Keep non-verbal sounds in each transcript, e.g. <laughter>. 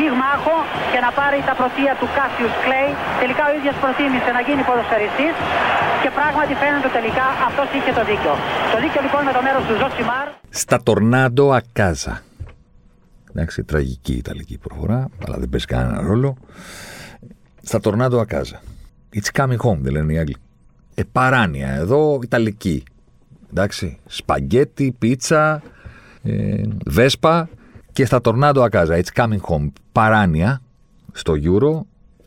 πυγμάχο και να πάρει τα πρωτεία του Κάσιους Κλέη. Τελικά ο ίδιος προτίμησε να γίνει ποδοσφαιριστής και πράγματι φαίνεται τελικά αυτός είχε το δίκιο. Το δίκιο λοιπόν με το μέρος του Ζωσιμάρ. Sta tornando a casa. Εντάξει, τραγική ιταλική προφορά, αλλά δεν παίζει κανένα ρόλο. Sta tornando a casa. It's coming home, δεν λένε οι Άγγλοι. Ε, παράνοια εδώ, ιταλική. Εντάξει, σπαγκέτι, πίτσα, ε, βέσπα και στα τορνάντο Ακάζα. It's coming home. Παράνοια στο Euro,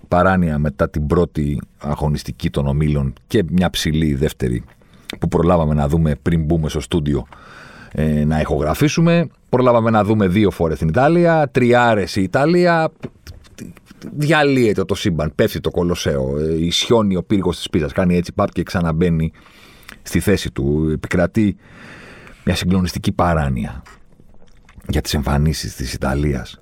παράνοια μετά την πρώτη αγωνιστική των ομίλων και μια ψηλή δεύτερη που προλάβαμε να δούμε πριν μπούμε στο στούντιο ε, να ηχογραφήσουμε. Προλάβαμε να δούμε δύο φορές την Ιταλία, τριάρες η Ιταλία. Διαλύεται το σύμπαν, πέφτει το κολοσσέο. Ε, ισιώνει ο πύργος της πίτσας, κάνει έτσι παπ και ξαναμπαίνει στη θέση του. Επικρατεί μια συγκλονιστική παράνοια για τις εμφανίσεις της Ιταλίας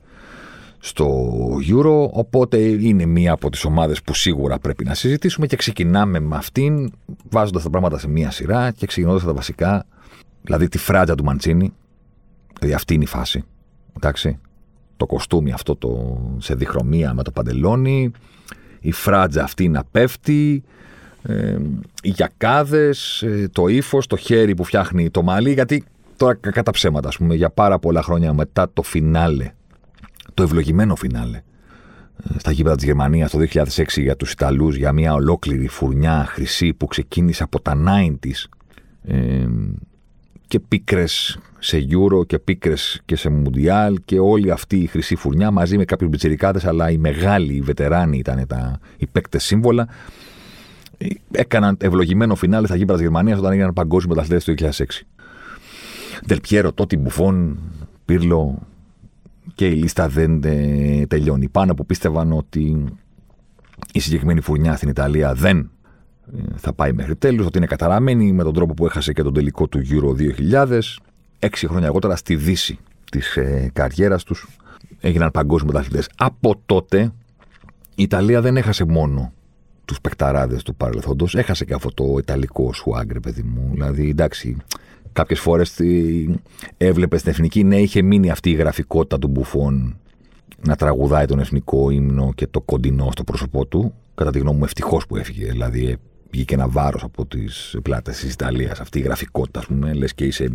στο Euro, οπότε είναι μία από τις ομάδες που σίγουρα πρέπει να συζητήσουμε και ξεκινάμε με αυτήν, βάζοντας τα πράγματα σε μία σειρά και ξεκινώντας τα βασικά, δηλαδή τη φράτζα του Μαντσίνη, δηλαδή αυτή είναι η φάση, εντάξει, το κοστούμι αυτό το, σε διχρωμία με το παντελόνι, η φράτζα αυτή να πέφτει, ε, οι γιακάδες, ε, το ύφος, το χέρι που φτιάχνει το μάλι, γιατί τώρα κατά ψέματα, ας πούμε, για πάρα πολλά χρόνια μετά το φινάλε το ευλογημένο φινάλε ε, στα γήπεδα της Γερμανίας το 2006 για τους Ιταλούς για μια ολόκληρη φουρνιά χρυσή που ξεκίνησε από τα 90s ε, και πίκρες σε Euro και πίκρες και σε Μουντιάλ και όλη αυτή η χρυσή φουρνιά μαζί με κάποιους μπιτσιρικάδες αλλά οι μεγάλοι, οι βετεράνοι ήταν τα, οι παίκτες σύμβολα ε, έκαναν ευλογημένο φινάλε στα γήπεδα της Γερμανίας όταν έγιναν παγκόσμιο μεταθλητές το 2006. Δελπιέρο, τότε Μπουφόν, Πύρλο, και η λίστα δεν ε, τελειώνει. Πάνω που πίστευαν ότι η συγκεκριμένη φουρνιά στην Ιταλία δεν ε, θα πάει μέχρι τέλους, ότι είναι καταραμένη με τον τρόπο που έχασε και τον τελικό του Euro 2000. Έξι χρόνια αργότερα στη δύση της ε, καριέρας τους έγιναν παγκόσμιοι πρωταθλητές. Από τότε η Ιταλία δεν έχασε μόνο τους παικταράδες του παρελθόντος, έχασε και αυτό το ιταλικό σουάγκρε, παιδί μου. Δηλαδή, εντάξει, Κάποιες φορές έβλεπε στην εθνική, ναι, είχε μείνει αυτή η γραφικότητα του Μπουφών να τραγουδάει τον εθνικό ύμνο και το κοντινό στο πρόσωπό του. Κατά τη γνώμη μου, ευτυχώς που έφυγε. Δηλαδή, ε, βγήκε ένα βάρος από τις πλάτες της Ιταλίας. Αυτή η γραφικότητα, ας πούμε, λες και είσαι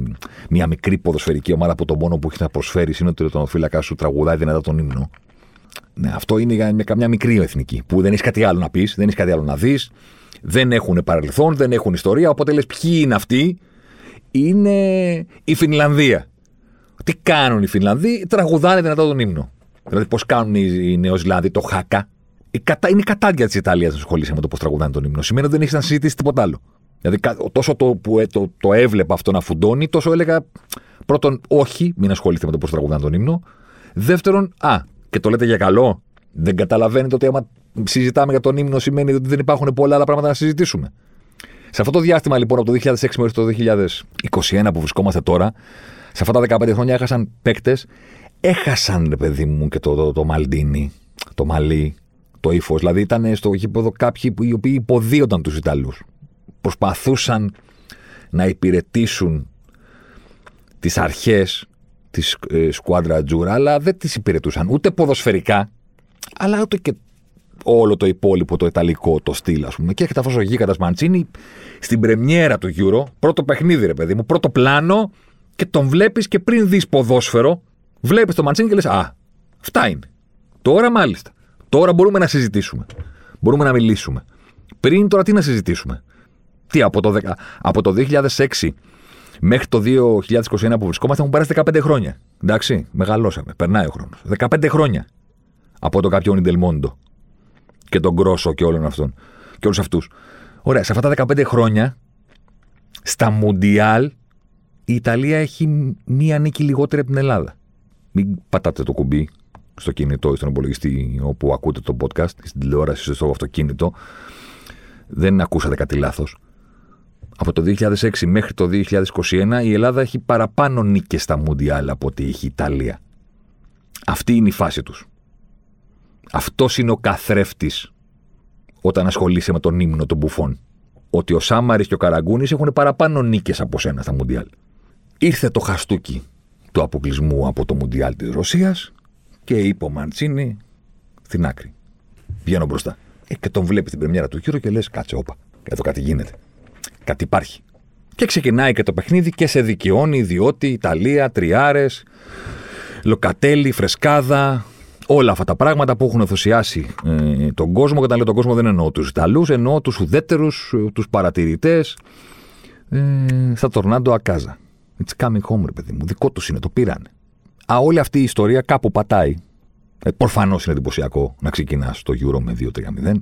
μια μικρή ποδοσφαιρική ομάδα που το μόνο που έχεις να προσφέρεις είναι ότι το φύλακα σου τραγουδάει δυνατά τον ύμνο. Ναι, αυτό είναι για καμιά μικρή εθνική που δεν έχεις κάτι άλλο να πεις, δεν έχεις κάτι άλλο να δεις, δεν έχουν παρελθόν, δεν έχουν ιστορία. Οπότε λες, ποιοι είναι αυτοί είναι η Φινλανδία. Τι κάνουν οι Φινλανδοί, τραγουδάνε δυνατά τον ύμνο. Δηλαδή, πώς κάνουν οι Νεοζηλάνδοι το χάκα. Η κατα... Είναι η κατάδια της Ιταλίας να ασχολείσαι με το πώς τραγουδάνε τον ύμνο. Σημαίνει ότι δεν έχεις να συζητήσεις τίποτα άλλο. Δηλαδή, τόσο το που ε, το, το έβλεπα αυτό να φουντώνει, τόσο έλεγα πρώτον, όχι, μην ασχολείστε με το πώς τραγουδάνε τον ύμνο. Δεύτερον, α, και το λέτε για καλό. Δεν καταλαβαίνετε ότι άμα συζητάμε για τον ύμνο σημαίνει ότι δεν υπάρχουν πολλά άλλα πράγματα να συζητήσουμε. Σε αυτό το διάστημα λοιπόν από το 2006 μέχρι το 2021 που βρισκόμαστε τώρα, σε αυτά τα 15 χρόνια έχασαν παίκτες, έχασαν ρε παιδί μου και το, το, το Μαλντίνι, το Μαλί, το ύφος. Δηλαδή ήταν στο γήπεδο κάποιοι που, οι οποίοι υποδίονταν τους Ιταλούς. Προσπαθούσαν να υπηρετήσουν τις αρχές της ε, σκουάντρα Τζούρα, αλλά δεν τις υπηρετούσαν ούτε ποδοσφαιρικά, αλλά ούτε και όλο το υπόλοιπο το ιταλικό το στυλ, ας πούμε. Και έρχεται αυτός ο γίγαντας Μαντσίνη στην πρεμιέρα του Euro, πρώτο παιχνίδι, ρε παιδί μου, πρώτο πλάνο και τον βλέπεις και πριν δεις ποδόσφαιρο, βλέπεις τον Μαντσίνη και λες: Α, αυτά είναι. Τώρα μάλιστα. Τώρα μπορούμε να συζητήσουμε. Μπορούμε να μιλήσουμε. Πριν τώρα τι να συζητήσουμε. Τι από το, 10, από το 2006 μέχρι το 2021 που βρισκόμαστε έχουν περάσει 15 χρόνια. Εντάξει, μεγαλώσαμε. Περνάει ο χρόνος. 15 χρόνια από το κάποιον Ιντελμόντο και τον Γκρόσο και όλων αυτών. Και όλους αυτούς. Ωραία, σε αυτά τα 15 χρόνια, στα Μουντιάλ, η Ιταλία έχει μία νίκη λιγότερη από την Ελλάδα. Μην πατάτε το κουμπί στο κινητό ή στον υπολογιστή όπου ακούτε το podcast, στην τηλεόραση, στο αυτοκίνητο. δεν ακούσατε κάτι λάθος. Από το 2006 μέχρι το 2021 η Ελλάδα έχει παραπάνω νίκες στα Μουντιάλ από ότι έχει η Ιταλία. Αυτή είναι η φάση τους. Αυτός είναι ο καθρέφτης όταν ασχολείσαι με τον ύμνο των μπουφών. Ότι ο Σάμαρης και ο Καραγκούνης έχουν παραπάνω νίκες από σένα στα Μουντιάλ. Ήρθε το χαστούκι του αποκλεισμού από το Μουντιάλ της Ρωσίας και είπε ο Μαντσίνη στην άκρη. Βγαίνω μπροστά. Ε, και τον βλέπεις την πρεμιέρα του γύρω και λες: Κάτσε, όπα. Εδώ κάτι γίνεται. Κάτι υπάρχει. Και ξεκινάει και το παιχνίδι και σε δικαιώνει διότι Ιταλία, Τριάρες, Λοκατέλη, Φρεσκάδα, όλα αυτά τα πράγματα που έχουν ενθουσιάσει ε, τον κόσμο. Και όταν λέω τον κόσμο δεν εννοώ τους Ιταλούς, εννοώ τους ουδέτερους, τους παρατηρητές ε, στα Τορνάντο Ακάζα. It's coming home, ρε παιδί μου. Δικό τους είναι, το πήρανε. Α, όλη αυτή η ιστορία κάπου πατάει. Ε, Προφανώς είναι εντυπωσιακό να ξεκινάς το Euro με 2-3-0.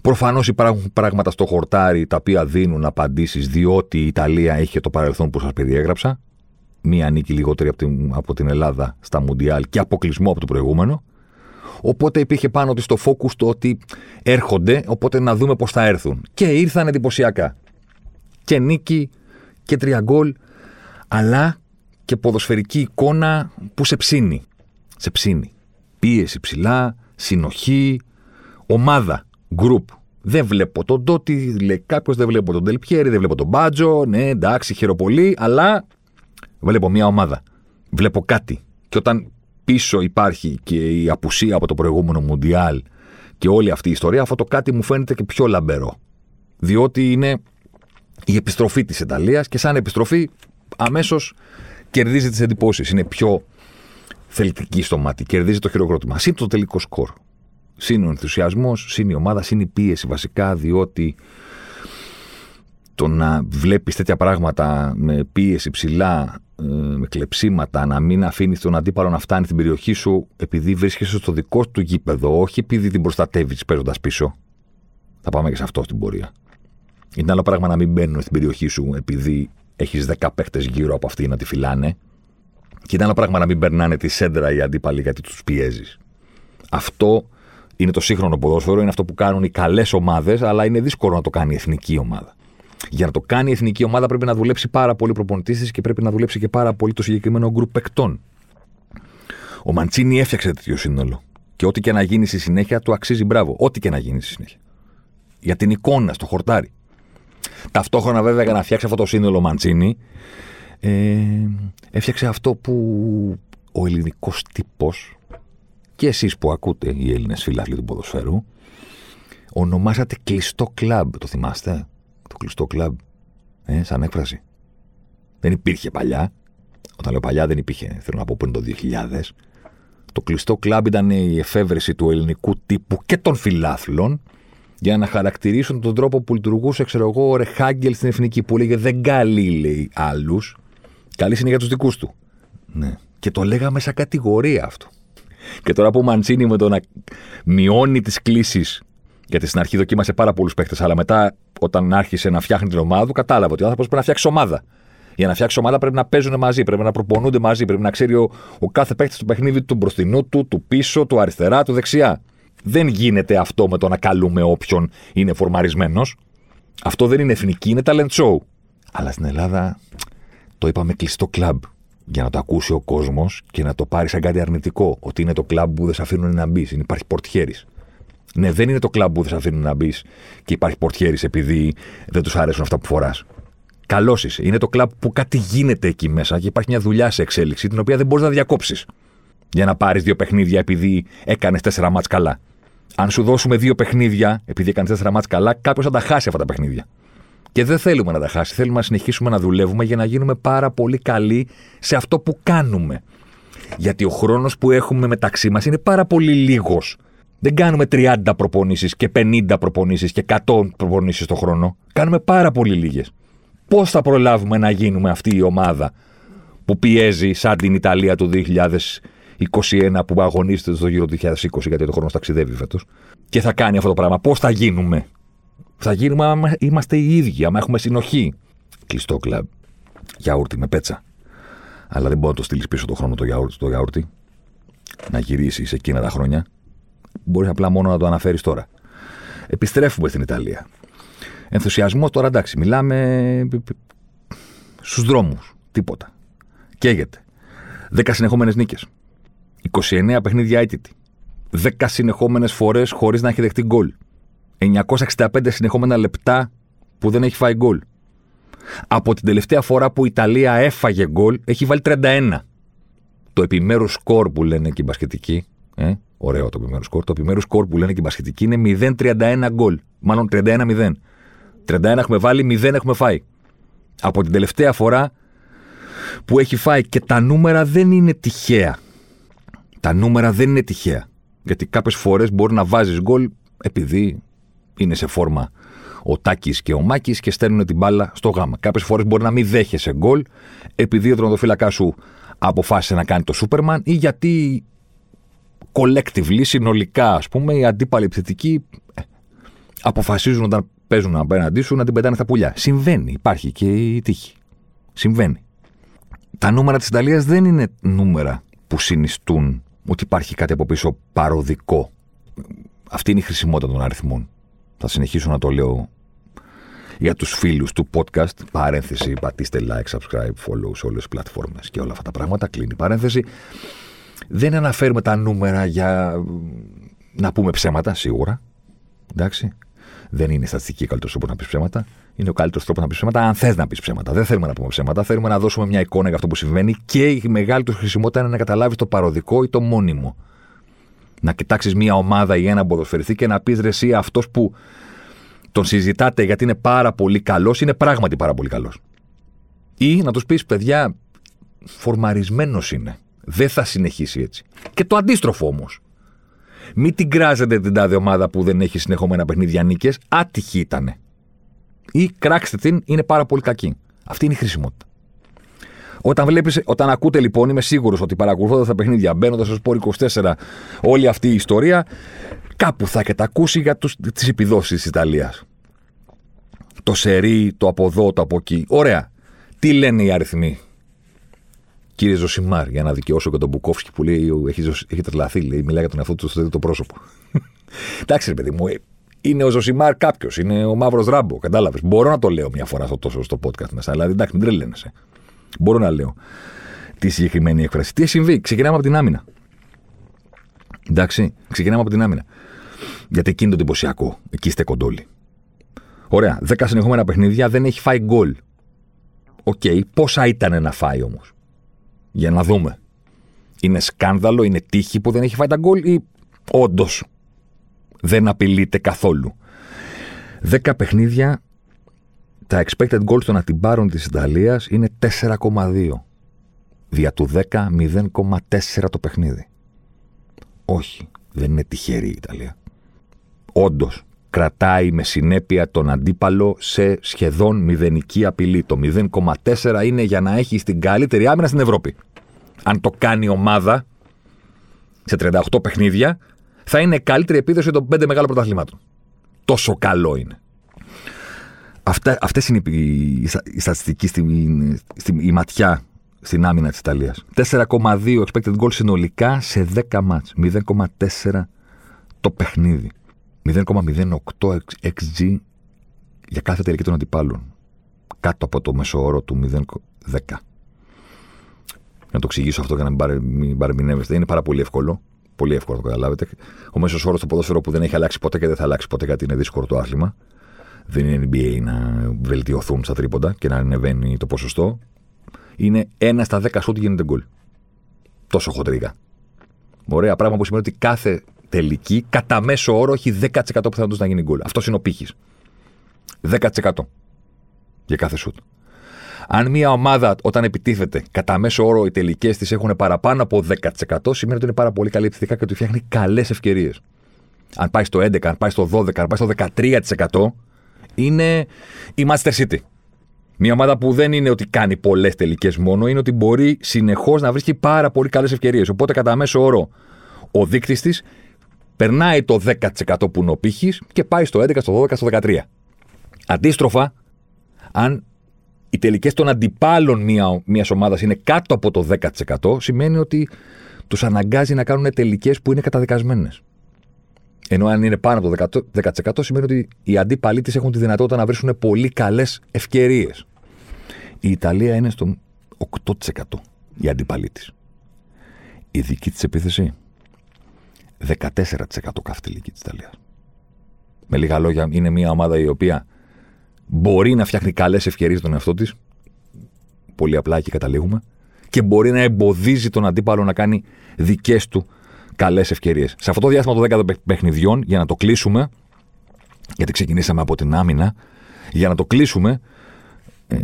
Προφανώς υπάρχουν πράγματα στο χορτάρι τα οποία δίνουν απαντήσεις διότι η Ιταλία έχει το παρελθόν που σας περιέγραψα. Μία νίκη λιγότερη από την, από την Ελλάδα στα Μουντιάλ και αποκλεισμό από το προηγούμενο. Οπότε υπήρχε πάνω της το focus το ότι έρχονται, οπότε να δούμε πώς θα έρθουν. Και ήρθαν εντυπωσιακά. Και νίκη και τρία γκολ, αλλά και ποδοσφαιρική εικόνα που σε ψήνει. Σε ψήνει. Πίεση ψηλά, συνοχή, ομάδα group. Δεν βλέπω τον Ντότι, λέει κάποιος, δεν βλέπω τον Τελπιέρη, δεν βλέπω τον Μπάτζο. Ναι, εντάξει, χαίρομαι πολύ, αλλά βλέπω μια ομάδα. Βλέπω κάτι. Και όταν πίσω υπάρχει και η απουσία από το προηγούμενο Μουντιάλ και όλη αυτή η ιστορία, αυτό το κάτι μου φαίνεται και πιο λαμπερό. Διότι είναι η επιστροφή της Ιταλίας και σαν επιστροφή αμέσως κερδίζει τις εντυπώσεις. Είναι πιο θελτική στο μάτι. Κερδίζει το χειροκρότημα. Συν το τελικό σκορ. Συν ο ενθουσιασμός, συν η ομάδα, συν η πίεση βασικά, διότι το να βλέπεις τέτοια πράγματα με πίεση ψηλά, ε, με κλεψίματα, να μην αφήνεις τον αντίπαλο να φτάνει στην περιοχή σου επειδή βρίσκεσαι στο δικό του γήπεδο, όχι επειδή την προστατεύεις παίζοντας πίσω. Θα πάμε και σε αυτό στην πορεία. Είναι άλλο πράγμα να μην μπαίνουν στην περιοχή σου επειδή έχεις 10 παίχτες γύρω από αυτή να τη φυλάνε. Και είναι άλλο πράγμα να μην περνάνε τη σέντρα οι αντίπαλοι γιατί τους πιέζεις. Αυτό είναι το σύγχρονο ποδόσφαιρο, είναι αυτό που κάνουν οι καλές ομάδες, αλλά είναι δύσκολο να το κάνει η εθνική ομάδα. Για να το κάνει η εθνική ομάδα πρέπει να δουλέψει πάρα πολύ προπονητής και πρέπει να δουλέψει και πάρα πολύ το συγκεκριμένο γκρουπ παικτών. Ο Μαντσίνη έφτιαξε τέτοιο σύνολο. Και ό,τι και να γίνει στη συνέχεια του αξίζει μπράβο. Ό,τι και να γίνει στη συνέχεια. Για την εικόνα στο χορτάρι. Ταυτόχρονα, βέβαια, για να φτιάξει αυτό το σύνολο ο Μαντσίνη, ε, έφτιαξε αυτό που ο ελληνικός τύπος και εσείς που ακούτε οι Έλληνες φίλαθλοι του ποδοσφαίρου ονομάσατε κλειστό κλαμπ, το θυμάστε, το κλειστό κλαμπ, ε, σαν έκφραση. Δεν υπήρχε παλιά. Όταν λέω παλιά δεν υπήρχε, θέλω να πω πριν το 2000. Το κλειστό κλαμπ ήταν η εφεύρεση του ελληνικού τύπου και των φιλάθλων για να χαρακτηρίσουν τον τρόπο που λειτουργούσε, ξέρω εγώ, ο Ρεχάγκελ στην εθνική που λέγε Δεν καλεί, λέει άλλους. Καλή είναι για τους δικούς του. Ναι. Και το λέγαμε σαν κατηγορία αυτό. Και τώρα που ο Μαντσίνη με το να μειώνει τις κλήσεις, γιατί στην αρχή δοκίμασε πάρα πολλούς παίχτες, αλλά μετά όταν άρχισε να φτιάχνει την ομάδα του, κατάλαβε ότι ο άνθρωπος πρέπει να φτιάξει ομάδα. Για να φτιάξει ομάδα πρέπει να παίζουν μαζί, πρέπει να προπονούνται μαζί, πρέπει να ξέρει ο, ο κάθε παίχτης του παιχνίδι του μπροστινού του, του πίσω, του αριστερά, του δεξιά. Δεν γίνεται αυτό με το να καλούμε όποιον είναι φορμαρισμένος. Αυτό δεν είναι εθνική, είναι talent show. Αλλά στην Ελλάδα το είπαμε κλειστό κλαμπ για να το ακούσει ο κόσμος και να το πάρει σαν κάτι αρνητικό. Ότι είναι το κλαμπ που δεν σε αφήνουν να μπεις. Υπάρχει πορτιέρης. Ναι, δεν είναι το κλαμπ που δεν σε αφήνουν να μπεις και υπάρχει πορτιέρη επειδή δεν τους αρέσουν αυτά που φοράς. Καλώ είσαι. Είναι το κλαμπ που κάτι γίνεται εκεί μέσα και υπάρχει μια δουλειά σε εξέλιξη την οποία δεν μπορείς να διακόψεις. Για να πάρεις δύο παιχνίδια επειδή έκανες τέσσερα μάτς καλά. Αν σου δώσουμε δύο παιχνίδια επειδή έκανες τέσσερα μάτς καλά, κάποιος θα τα χάσει αυτά τα παιχνίδια. Και δεν θέλουμε να τα χάσει. Θέλουμε να συνεχίσουμε να δουλεύουμε για να γίνουμε πάρα πολύ καλοί σε αυτό που κάνουμε. Γιατί ο χρόνος που έχουμε μεταξύ μας είναι πάρα πολύ λίγος. Δεν κάνουμε 30 προπονήσεις και 50 προπονήσεις και 100 προπονήσεις το χρόνο. Κάνουμε πάρα πολύ λίγες. Πώς θα προλάβουμε να γίνουμε αυτή η ομάδα που πιέζει σαν την Ιταλία του 2021 που αγωνίζεται στο γύρο του 2020 γιατί το χρόνος ταξιδεύει φέτος και θα κάνει αυτό το πράγμα. Πώς θα γίνουμε; Θα γίνουμε άμα είμαστε οι ίδιοι, άμα έχουμε συνοχή. Κλειστό κλαμπ. Γιαούρτι με πέτσα. Αλλά δεν μπορεί να το στείλεις πίσω το χρόνο το γιαούρτι, το γιαούρτι. Να γυρίσεις εκείνα τα χρόνια. Μπορείς απλά μόνο να το αναφέρεις τώρα. Επιστρέφουμε στην Ιταλία. Ενθουσιασμός τώρα εντάξει, μιλάμε στους δρόμους. Τίποτα. Καίγεται. 10 συνεχόμενες νίκες. 29 παιχνίδια αίτητη. 10 συνεχόμενες φορές χωρίς να έχει δεχτεί γκολ. 965 συνεχόμενα λεπτά που δεν έχει φάει γκολ. Από την τελευταία φορά που η Ιταλία έφαγε γκολ, έχει βάλει 31. Το επιμέρους σκορ που λένε και οι μπασκετικοί, ε, ωραίο το επιμέρους σκορ, το επιμέρους σκορ που λένε και οι μπασκετικοί είναι 0-31 γκολ. Μάλλον 31-0. 31 έχουμε βάλει, 0 έχουμε φάει. Από την τελευταία φορά που έχει φάει και τα νούμερα δεν είναι τυχαία. Τα νούμερα δεν είναι τυχαία. Γιατί κάποιες φορές μπορεί να βάζεις γκολ επειδή είναι σε φόρμα ο Τάκης και ο Μάκης και στέλνουν την μπάλα στο γάμα. Κάποιες φορές μπορεί να μην δέχεσαι γκολ επειδή ο τροματοφύλακάς σου αποφάσισε να κάνει το Σούπερμαν ή γιατί collectively, συνολικά, ας πούμε, οι αντίπαλοι επιθετικοί ε, αποφασίζουν όταν παίζουν απέναντί σου να την πετάνε στα πουλιά. Συμβαίνει, υπάρχει και η τύχη. Συμβαίνει. Τα νούμερα της Ιταλίας δεν είναι νούμερα που συνιστούν ότι υπάρχει κάτι από πίσω παροδικό. Αυτή είναι η χρησιμότητα των αριθμών. Θα συνεχίσω να το λέω για τους φίλους του podcast. Παρένθεση, πατήστε like, subscribe, follow σε όλες τις πλατφόρμες και όλα αυτά τα πράγματα. Κλείνει παρένθεση. Δεν αναφέρουμε τα νούμερα για να πούμε ψέματα, σίγουρα. Εντάξει. Δεν είναι στατιστική καλύτερος τρόπος να πεις ψέματα. Είναι ο καλύτερος τρόπος να πεις ψέματα, αν θες να πεις ψέματα. Δεν θέλουμε να πούμε ψέματα. Θέλουμε να δώσουμε μια εικόνα για αυτό που συμβαίνει και η μεγάλη του χρησιμότητα είναι να καταλάβεις το παροδικό ή το μόνιμο. Να κοιτάξεις μια ομάδα ή ένα ποδοσφαιριστή και να πεις ρε, εσύ αυτός που τον συζητάτε γιατί είναι πάρα πολύ καλός, είναι πράγματι πάρα πολύ καλός. Ή να τους πεις, παιδιά, φορμαρισμένος είναι. Δεν θα συνεχίσει έτσι. Και το αντίστροφο όμως. Μην την κράζετε την τάδε ομάδα που δεν έχει συνεχόμενα παιχνίδια νίκες. Άτυχη ήταν. Ή κράξτε την, είναι πάρα πολύ κακή. Αυτή είναι η χρησιμότητα. Όταν, βλέπεις, όταν ακούτε λοιπόν, είμαι σίγουρος ότι παρακολουθώντας τα παιχνίδια, μπαίνοντας στο Σπόρ 24, όλη αυτή η ιστορία, κάπου θα έχετε ακούσει για τις επιδόσεις της Ιταλίας. Το σερί, το από εδώ, το από εκεί. Ωραία. Τι λένε οι αριθμοί; Κύριε Ζωσιμάρ, για να δικαιώσω και τον Μπουκόφσκι που λέει έχει, έχει τρελαθεί, λέει, μιλάει για τον εαυτό του στο τρίτο πρόσωπο. <laughs> Εντάξει, ρε παιδί μου, ε, είναι ο Ζωσιμάρ κάποιος, είναι ο μαύρος ράμπο, κατάλαβες. Μπορώ να το λέω μια φορά στο, τόσο στο podcast μέσα, αλλά εντάξει, μην τρελαίνεσαι. Μπορώ να λέω τη συγκεκριμένη έκφραση. Τι έχει συμβεί, ξεκινάμε από την άμυνα. Εντάξει, ξεκινάμε από την άμυνα. Γιατί εκείνη το εντυπωσιακό, εκεί είστε κοντόλοι. Ωραία, δέκα συνεχόμενα παιχνίδια δεν έχει φάει γκολ. OK, okay, πόσα ήταν να φάει όμως; Για να δούμε. Είναι σκάνδαλο, είναι τύχη που δεν έχει φάει τα γκολ ή όντως δεν απειλείται καθόλου. Δέκα παιχνίδια, τα expected goals των αντιπάρων της Ιταλίας είναι 4,2. Δια του 10, 0,4 το παιχνίδι. Όχι, δεν είναι τυχερή η Ιταλία. Όντως, κρατάει με συνέπεια τον αντίπαλο σε σχεδόν μηδενική απειλή. Το 0,4 είναι για να έχει την καλύτερη άμυνα στην Ευρώπη. Αν το κάνει η ομάδα σε 38 παιχνίδια, θα είναι καλύτερη επίδοση των 5 μεγάλων πρωταθλημάτων. Τόσο καλό είναι. Αυτά, αυτές είναι οι, οι στατιστικοί στη, στη, η ματιά στην άμυνα της Ιταλίας. 4,2 expected goals συνολικά σε 10 μάτς. 0,4 το παιχνίδι. 0,08 XG για κάθε τελική των αντιπάλων. Κάτω από το μέσο όρο του 0,10. Να το εξηγήσω αυτό για να μην παρεμηνεύεστε. Είναι πάρα πολύ εύκολο. Πολύ εύκολο να το καταλάβετε. Ο μέσος όρος του ποδόσφαιρο που δεν έχει αλλάξει ποτέ και δεν θα αλλάξει ποτέ γιατί είναι δύσκολο το άθλημα. Δεν είναι NBA να βελτιωθούν στα τρίποντα και να ανεβαίνει το ποσοστό. Είναι ένα στα 10 σουτ γίνεται γκολ. Τόσο χοντρικά. Ωραία πράγμα που σημαίνει ότι κάθε τελική, κατά μέσο όρο, έχει 10% πιθανότητα να γίνει γκολ. Αυτός είναι ο πύχης. 10% για κάθε σουτ. Αν μια ομάδα όταν επιτίθεται, κατά μέσο όρο οι τελικές της έχουν παραπάνω από 10%, σημαίνει ότι είναι πάρα πολύ καλή επιθετικά και ότι φτιάχνει καλές ευκαιρίες. Αν πάει στο 11, αν πάει στο 12, αν πάει στο 13%, είναι η Master City. Μια ομάδα που δεν είναι ότι κάνει πολλές τελικές μόνο, είναι ότι μπορεί συνεχώς να βρίσκει πάρα πολύ καλές ευκαιρίες. Οπότε, κατά μέσο όρο, ο δείκτης της περνάει το 10% που είναι ο πύχης και πάει στο 11, στο 12, στο 13. Αντίστροφα, αν οι τελικές των αντιπάλων μια μιας ομάδας είναι κάτω από το 10%, σημαίνει ότι τους αναγκάζει να κάνουν τελικές που είναι καταδικασμένες. Ενώ αν είναι πάνω από το 10% σημαίνει ότι οι αντίπαλοι της έχουν τη δυνατότητα να βρίσκουν πολύ καλές ευκαιρίες. Η Ιταλία είναι στο 8% η αντίπαλοι της. Η δική της επίθεση; 14% κάθε τελική της Ιταλίας. Με λίγα λόγια, είναι μια ομάδα η οποία μπορεί να φτιάχνει καλές ευκαιρίες στον εαυτό της. Πολύ απλά εκεί καταλήγουμε. Και μπορεί να εμποδίζει τον αντίπαλο να κάνει δικές του καλές ευκαιρίες. Σε αυτό το διάστημα των 10 παιχνιδιών, για να το κλείσουμε, γιατί ξεκινήσαμε από την άμυνα, για να το κλείσουμε, ε,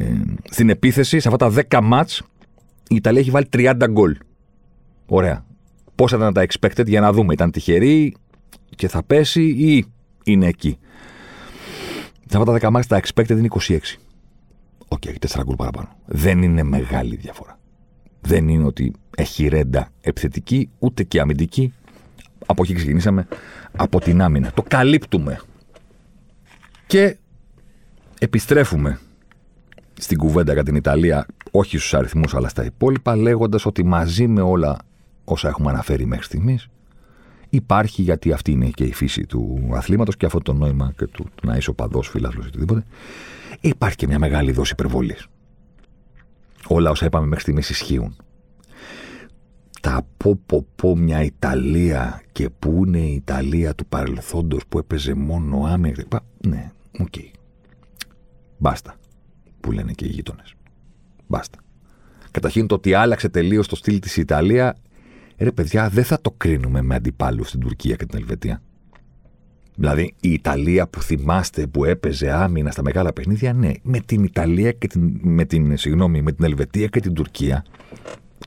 στην επίθεση, σε αυτά τα 10 μάτς, η Ιταλία έχει βάλει 30 γκολ. Ωραία. Πόσα ήταν τα expected για να δούμε. Ήταν τυχερή και θα πέσει ή είναι εκεί. Σε αυτά τα 10 μάτς τα expected είναι 26. OK, okay, έχει 4 γκολ παραπάνω. Δεν είναι μεγάλη διαφορά. Δεν είναι ότι έχει ρέντα επιθετική, ούτε και αμυντική. Από εκεί ξεκινήσαμε, από την άμυνα. Το καλύπτουμε. Και επιστρέφουμε στην κουβέντα για την Ιταλία, όχι στους αριθμούς αλλά στα υπόλοιπα, λέγοντας ότι μαζί με όλα όσα έχουμε αναφέρει μέχρι στιγμής, υπάρχει, γιατί αυτή είναι και η φύση του αθλήματος και αυτό το νόημα και του, του να είσαι οπαδός, φίλαθλος ή οτιδήποτε, υπάρχει και μια μεγάλη δόση υπερβολής. Όλα όσα είπαμε μέχρι στιγμής ισχύουν τα πω πω πω μια Ιταλία και πού είναι η Ιταλία του παρελθόντος που έπαιζε μόνο άμυνα ναι, OK. Okay. Μπάστα, που λένε και οι γείτονες. Μπάστα. Καταρχήν το ότι άλλαξε τελείως το στυλ της Ιταλία, ρε παιδιά, δεν θα το κρίνουμε με αντιπάλους στην Τουρκία και την Ελβετία. Δηλαδή, η Ιταλία που θυμάστε που έπαιζε άμυνα στα μεγάλα παιχνίδια, ναι, με την Ιταλία και την, με την, συγγνώμη, με την Ελβετία και την Τουρκία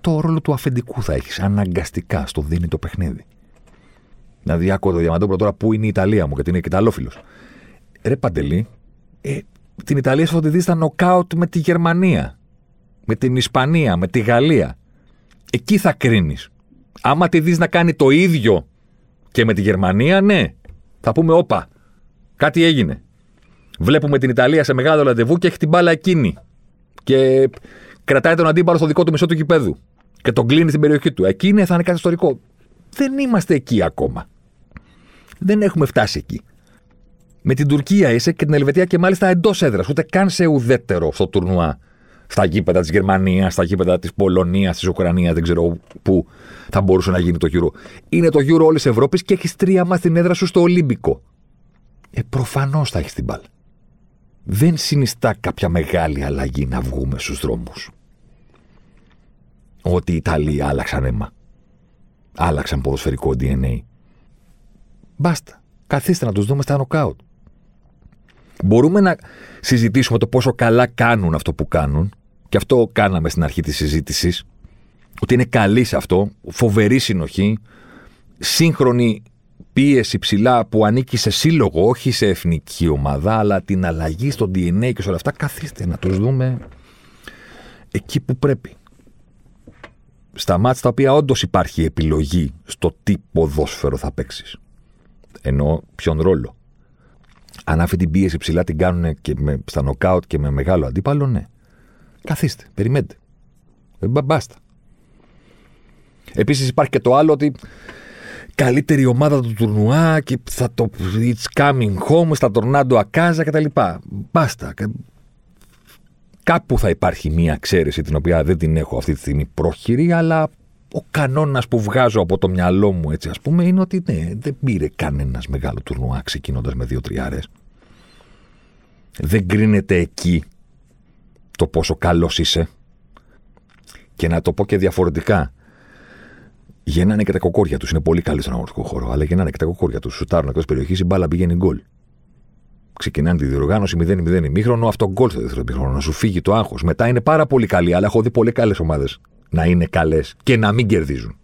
το ρόλο του αφεντικού θα έχεις. Αναγκαστικά στο δίνει το παιχνίδι. Δηλαδή, άκου το Διαμαντόπουλο τώρα που είναι η Ιταλία μου, γιατί είναι και Ιταλόφιλος. Ρε Παντελή, ε, την Ιταλία σου θα τη δεις στα νοκάουτ με τη Γερμανία, με την Ισπανία, με τη Γαλλία. Εκεί θα κρίνεις. Άμα τη δεις να κάνει το ίδιο και με τη Γερμανία, ναι. Θα πούμε, όπα, κάτι έγινε. Βλέπουμε την Ιταλία σε μεγάλο ραντεβού και έχει την μπάλα εκείνη. Και κρατάει τον αντίπαλο στο δικό του μισό του κηπέδου και τον κλείνει στην περιοχή του. Εκεί είναι, θα είναι κάτι ιστορικό. Δεν είμαστε εκεί ακόμα. Δεν έχουμε φτάσει εκεί. Με την Τουρκία είσαι και την Ελβετία και μάλιστα εντός έδρας, ούτε καν σε ουδέτερο στο τουρνουά. Στα γήπεδα της Γερμανίας, στα γήπεδα της Πολωνίας, της Ουκρανίας, δεν ξέρω πού θα μπορούσε να γίνει το γύρο. Είναι το γύρο όλης Ευρώπης και έχεις τρία μα την έδρα σου στο Ολύμπικο. Ε, προφανώς θα έχεις την μπάλα. Δεν συνιστά κάποια μεγάλη αλλαγή να βγούμε στους δρόμους ότι οι Ιταλοί άλλαξαν αίμα. Άλλαξαν ποδοσφαιρικό DNA. Μπάστα. Καθίστε να τους δούμε στα νοκάουτ. Μπορούμε να συζητήσουμε το πόσο καλά κάνουν αυτό που κάνουν και αυτό κάναμε στην αρχή της συζήτησης ότι είναι καλή σε αυτό, φοβερή συνοχή, σύγχρονη πίεση ψηλά που ανήκει σε σύλλογο, όχι σε εθνική ομάδα, αλλά την αλλαγή στο DNA και σε όλα αυτά. Καθίστε να τους δούμε εκεί που πρέπει στα μάτια τα οποία όντως υπάρχει επιλογή στο τι ποδόσφαιρο θα παίξεις. Ενώ ποιον ρόλο. Αν αυτή την πίεση ψηλά την κάνουν και με, στα νοκάουτ και με μεγάλο αντίπαλο, ναι. Καθίστε, περιμένετε. Ε, μπάστα. Επίσης υπάρχει και το άλλο ότι καλύτερη ομάδα του τουρνουά και θα το it's coming home στα τορνάντο ακάζα κτλ. Μπάστα. Κάπου θα υπάρχει μία εξαίρεση την οποία δεν την έχω αυτή τη στιγμή πρόχειρη, αλλά ο κανόνας που βγάζω από το μυαλό μου, έτσι ας πούμε, είναι ότι ναι, δεν πήρε κανένας μεγάλο τουρνουά ξεκινώντας με δύο τριάρε. Δεν κρίνεται εκεί το πόσο καλός είσαι. Και να το πω και διαφορετικά. Γεννάνε και τα κοκόρια τους. Είναι πολύ καλοί στον αγωνιστικό χώρο, αλλά γεννάνε και τα κοκόρια τους. Σουτάρουν εκτός περιοχής, η μπάλα πηγαίνει γκολ ξεκινάνε τη διοργάνωση 0-0 ημίχρονο, αυτό γκολ στο δεύτερο ημίχρονο, να σου φύγει το άγχος. Μετά είναι πάρα πολύ καλή, αλλά έχω δει πολύ καλές ομάδες να είναι καλές και να μην κερδίζουν.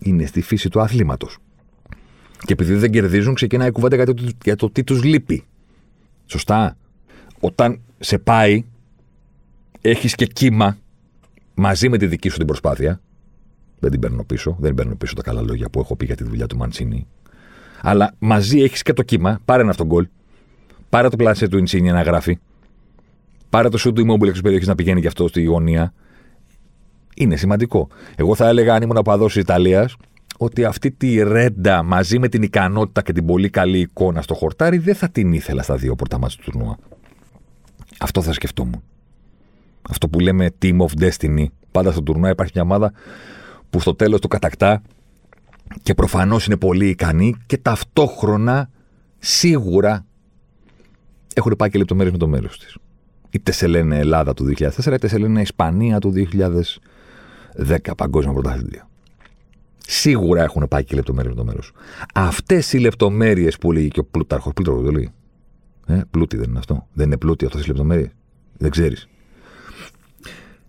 Είναι στη φύση του αθλήματος. Και επειδή δεν κερδίζουν, ξεκινάει η κουβέντα για το, για το τι τους λείπει. Σωστά. Όταν σε πάει, έχεις και κύμα μαζί με τη δική σου την προσπάθεια. Δεν την παίρνω πίσω. Δεν παίρνω πίσω τα καλά λόγια που έχω πει για τη δουλειά του Μαντσίνη. Αλλά μαζί έχεις και το κύμα. Πάρε ένα αυτόν γκολ. Πάρε το πλάσιο του Ινσίνια να γράφει. Πάρε το σου του Immobile εξω περιοχή να πηγαίνει γι' αυτό στη γωνία. Είναι σημαντικό. Εγώ θα έλεγα, αν ήμουν παδός της Ιταλίας, ότι αυτή τη ρέντα μαζί με την ικανότητα και την πολύ καλή εικόνα στο χορτάρι δεν θα την ήθελα στα δύο πρώτα μάτια του τουρνουά. Αυτό θα σκεφτόμουν. Αυτό που λέμε Team of Destiny. Πάντα στο τουρνουά υπάρχει μια ομάδα που στο τέλος το κατακτά και προφανώς είναι πολύ ικανή και ταυτόχρονα σίγουρα έχουν πάει και λεπτομέρειες με το μέρος της. Είτε σε λένε Ελλάδα του 2004, είτε σε λένε Ισπανία του 2010, Παγκόσμια Πρωταθλητία. Σίγουρα έχουν πάει και λεπτομέρειες με το μέρος. Αυτές οι λεπτομέρειες που λέει και ο Πλούταρχος, Πλούταρχος το λέει. Ε, πλούτη δεν είναι αυτό. Δεν είναι πλούτη αυτές οι λεπτομέρειες. Δεν ξέρεις.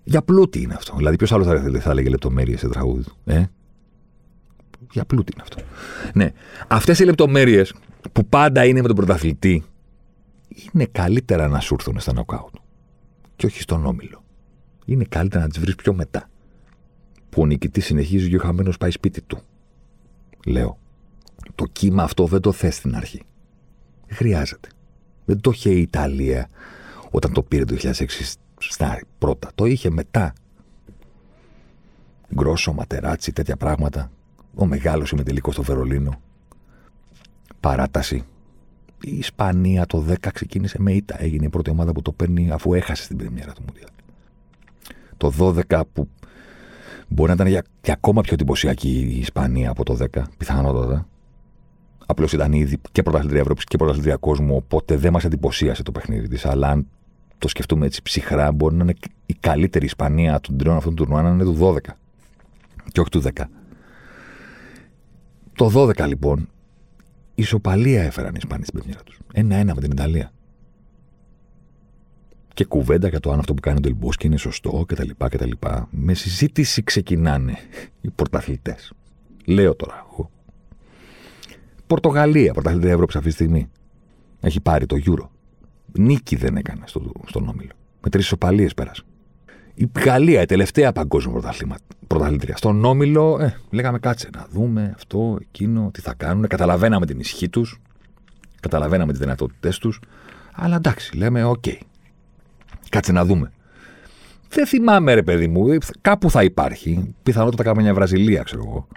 Για πλούτη είναι αυτό. Δηλαδή, ποιος άλλος θα, θα έλεγε λεπτομέρειες σε τραγούδι του. Ε; Για πλούτη είναι αυτό. Ναι. Αυτές οι λεπτομέρειες που πάντα είναι με τον πρωταθλητή είναι καλύτερα να σου έρθουν στα νοκάουτ και όχι στον όμιλο. Είναι καλύτερα να τις βρεις πιο μετά. Που ο νικητής συνεχίζει και ο χαμένος πάει σπίτι του. Λέω. Το κύμα αυτό δεν το θες στην αρχή. Δεν χρειάζεται. Δεν το είχε η Ιταλία όταν το πήρε το 2006 στα πρώτα. Το είχε μετά. Γκρόσο, ματεράτσι, τέτοια πράγματα. Ο μεγάλος τελικός στο Βερολίνο. Παράταση. Η Ισπανία το 10 ξεκίνησε με ήττα. Έγινε η πρώτη ομάδα που το παίρνει αφού έχασε στην πρεμιέρα του Μουντιάλ. Το 12 που μπορεί να ήταν για, και ακόμα πιο εντυπωσιακή η Ισπανία από το 10, πιθανότατα. Απλώς ήταν ήδη και πρωταθλητρία Ευρώπης και πρωταθλητρία κόσμου, οπότε δεν μας εντυπωσίασε το παιχνίδι της. Αλλά αν το σκεφτούμε έτσι ψυχρά, μπορεί να είναι η καλύτερη Ισπανία των τριών αυτών του τουρνουά να είναι του 12 και όχι του 10. Το 12 λοιπόν, ισοπαλία έφεραν οι Ισπανοί στην παιχνίδια τους. Ένα-ένα με την Ιταλία. Και κουβέντα για το αν αυτό που κάνει ο Ντελμπόσκι είναι σωστό κτλ. κτλ. Με συζήτηση ξεκινάνε οι πρωταθλητές. Λέω τώρα εγώ. Πορτογαλία, πρωταθλητή Ευρώπης αυτή τη στιγμή. Έχει πάρει το Euro. Νίκη δεν έκανε στο, στον Όμιλο. Με τρεις ισοπαλίες πέρασε. Η Γαλλία, η τελευταία παγκόσμια πρωταθλήτρια. Στον Όμιλο, ε, λέγαμε κάτσε να δούμε αυτό, εκείνο, τι θα κάνουν. Καταλαβαίναμε την ισχύ τους. Καταλαβαίναμε τις δυνατότητές τους. Αλλά εντάξει, λέμε, OK. Okay. Κάτσε να δούμε. Δεν θυμάμαι, ρε παιδί μου, κάπου θα υπάρχει. Πιθανότατα κάνουμε μια Βραζιλία, ξέρω εγώ.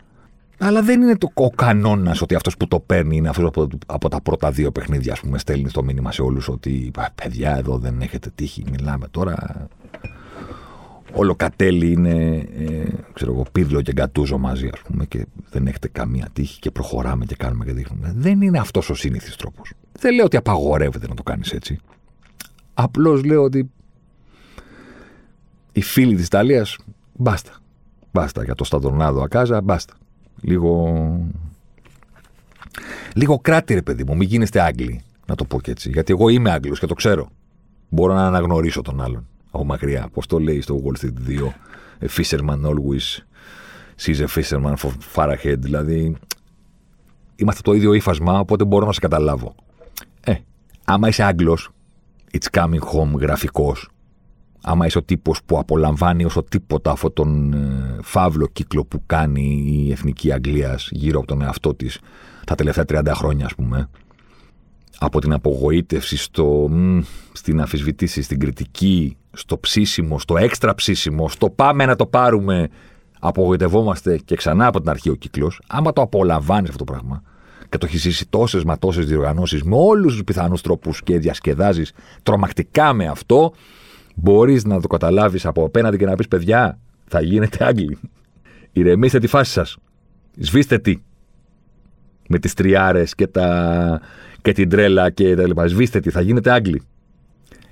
Αλλά δεν είναι το, ο κανόνας ότι αυτός που το παίρνει είναι αυτός από, από, τα πρώτα δύο παιχνίδια, ας πούμε, στέλνει το μήνυμα σε όλους ότι παιδιά εδώ δεν έχετε τύχη. Μιλάμε τώρα. Όλο κατέλη είναι, ε, ξέρω εγώ, πύρλο και γκατούζο μαζί, ας πούμε, και δεν έχετε καμία τύχη και προχωράμε και κάνουμε και δείχνουμε. Δεν είναι αυτός ο σύνηθι τρόπος. Δεν λέω ότι απαγορεύεται να το κάνεις έτσι. Απλώς λέω ότι οι φίλοι της Ιταλίας, μπάστα. Μπάστα για το Σταδονάδο Ακάζα, μπάστα. Λίγο. Λίγο κράτη, ρε παιδί μου, μην γίνεστε Άγγλοι. Να το πω και έτσι. Γιατί εγώ είμαι Άγγλος και το ξέρω. Μπορώ να αναγνωρίσω τον άλλον από μακριά. Πώ το λέει στο Wall Street 2. A fisherman always sees a fisherman far ahead. Δηλαδή, είμαστε το ίδιο ύφασμα, οπότε μπορώ να σε καταλάβω. Ε, άμα είσαι Άγγλος, it's coming home γραφικός, άμα είσαι ο τύπος που απολαμβάνει όσο τίποτα αυτόν τον ε, φαύλο κύκλο που κάνει η εθνική Αγγλίας γύρω από τον εαυτό της τα τελευταία 30 χρόνια, ας πούμε. Από την απογοήτευση στο, μ, στην αφισβητήση, στην κριτική, στο ψήσιμο, στο έξτρα ψήσιμο, στο πάμε να το πάρουμε, απογοητευόμαστε και ξανά από την αρχή ο κύκλος. Άμα το απολαμβάνεις αυτό το πράγμα και το έχεις ζήσει τόσες μα τόσες διοργανώσεις με όλους τους πιθανούς τρόπους και διασκεδάζεις τρομακτικά με αυτό, μπορείς να το καταλάβεις από απέναντι και να πεις: Παιδιά, θα γίνετε Άγγλοι. Ηρεμήστε τη φάση σας. Σβήστε τι. Με τις τριάρες και, τα... και την τρέλα και τα λοιπά. Σβήστε τι, θα γίνετε Άγγλοι.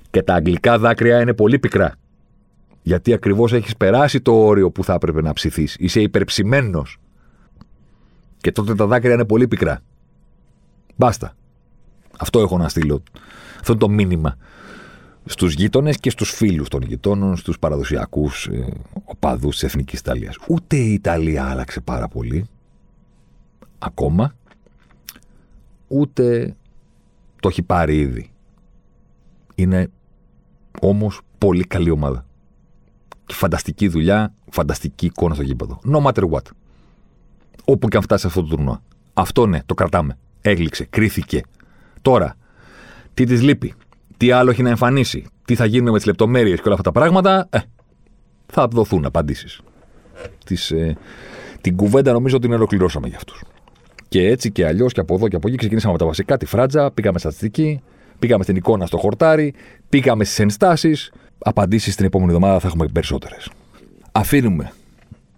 Και τα αγγλικά δάκρυα είναι πολύ πικρά. Γιατί ακριβώς έχεις περάσει το όριο που θα έπρεπε να ψηθείς. Είσαι υπερψημένος. Και τότε τα δάκρυα είναι πολύ πικρά. Μπάστα. Αυτό έχω να στείλω. Αυτό είναι το μήνυμα στους γείτονες και στους φίλους των γειτόνων, στους παραδοσιακούς ε, οπαδούς της Εθνικής Ιταλίας. Ούτε η Ιταλία άλλαξε πάρα πολύ, ακόμα, ούτε το έχει πάρει ήδη. Είναι όμως πολύ καλή ομάδα. Και φανταστική δουλειά, φανταστική εικόνα στο γήπεδο. No matter what. Όπου και αν φτάσει αυτό το τουρνουά. Αυτό ναι, το κρατάμε. Έγλειξε, κρίθηκε. Τώρα, τι της λείπει; Τι άλλο έχει να εμφανίσει, τι θα γίνουμε με τις λεπτομέρειες και όλα αυτά τα πράγματα, ε, θα δοθούν απαντήσεις. Τις ε, την κουβέντα νομίζω ότι την ολοκληρώσαμε για αυτούς. Και έτσι και αλλιώς και από εδώ και από εκεί ξεκινήσαμε από τα βασικά, τη φράτζα, πήγαμε στατιστική, πήγαμε στην εικόνα στο χορτάρι, πήγαμε στις ενστάσεις. Απαντήσεις την επόμενη εβδομάδα θα έχουμε περισσότερες. Αφήνουμε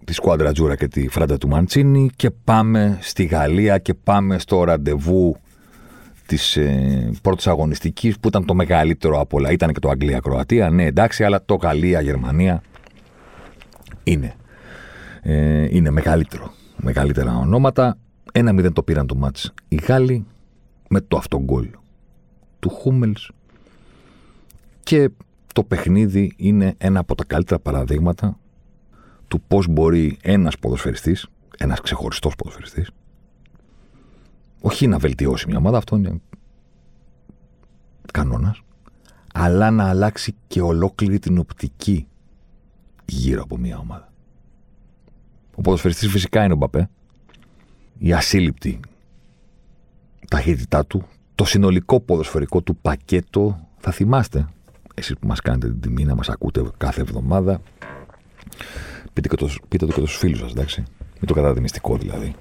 τη σκουάντρα Τζούρα και τη φράντα του Μαντσίνη και πάμε στη Γαλλία και πάμε στο ραντεβού της ε, πρώτης αγωνιστικής που ήταν το μεγαλύτερο από όλα. Ήταν και το Αγγλία-Κροατία, ναι, εντάξει, αλλά το Γαλλία-Γερμανία είναι. Ε, είναι μεγαλύτερο. Μεγαλύτερα ονόματα. Ένα μηδέν το πήραν το μάτς οι Γάλλοι με το αυτό γκολ του Χούμελς και το παιχνίδι είναι ένα από τα καλύτερα παραδείγματα του πώς μπορεί ένας ποδοσφαιριστής, ένας ξεχωριστός ποδοσφαιριστής, όχι να βελτιώσει μια ομάδα, αυτό είναι κανόνας, αλλά να αλλάξει και ολόκληρη την οπτική γύρω από μια ομάδα. Ο ποδοσφαιριστής φυσικά είναι ο Μπαπέ, η ασύλληπτη ταχύτητά του, το συνολικό ποδοσφαιρικό του πακέτο, θα θυμάστε, εσείς που μας κάνετε την τιμή να μας ακούτε κάθε εβδομάδα, πείτε, και το, πείτε το και στους φίλους σας, εντάξει, μην το κρατάτε μυστικό δηλαδή.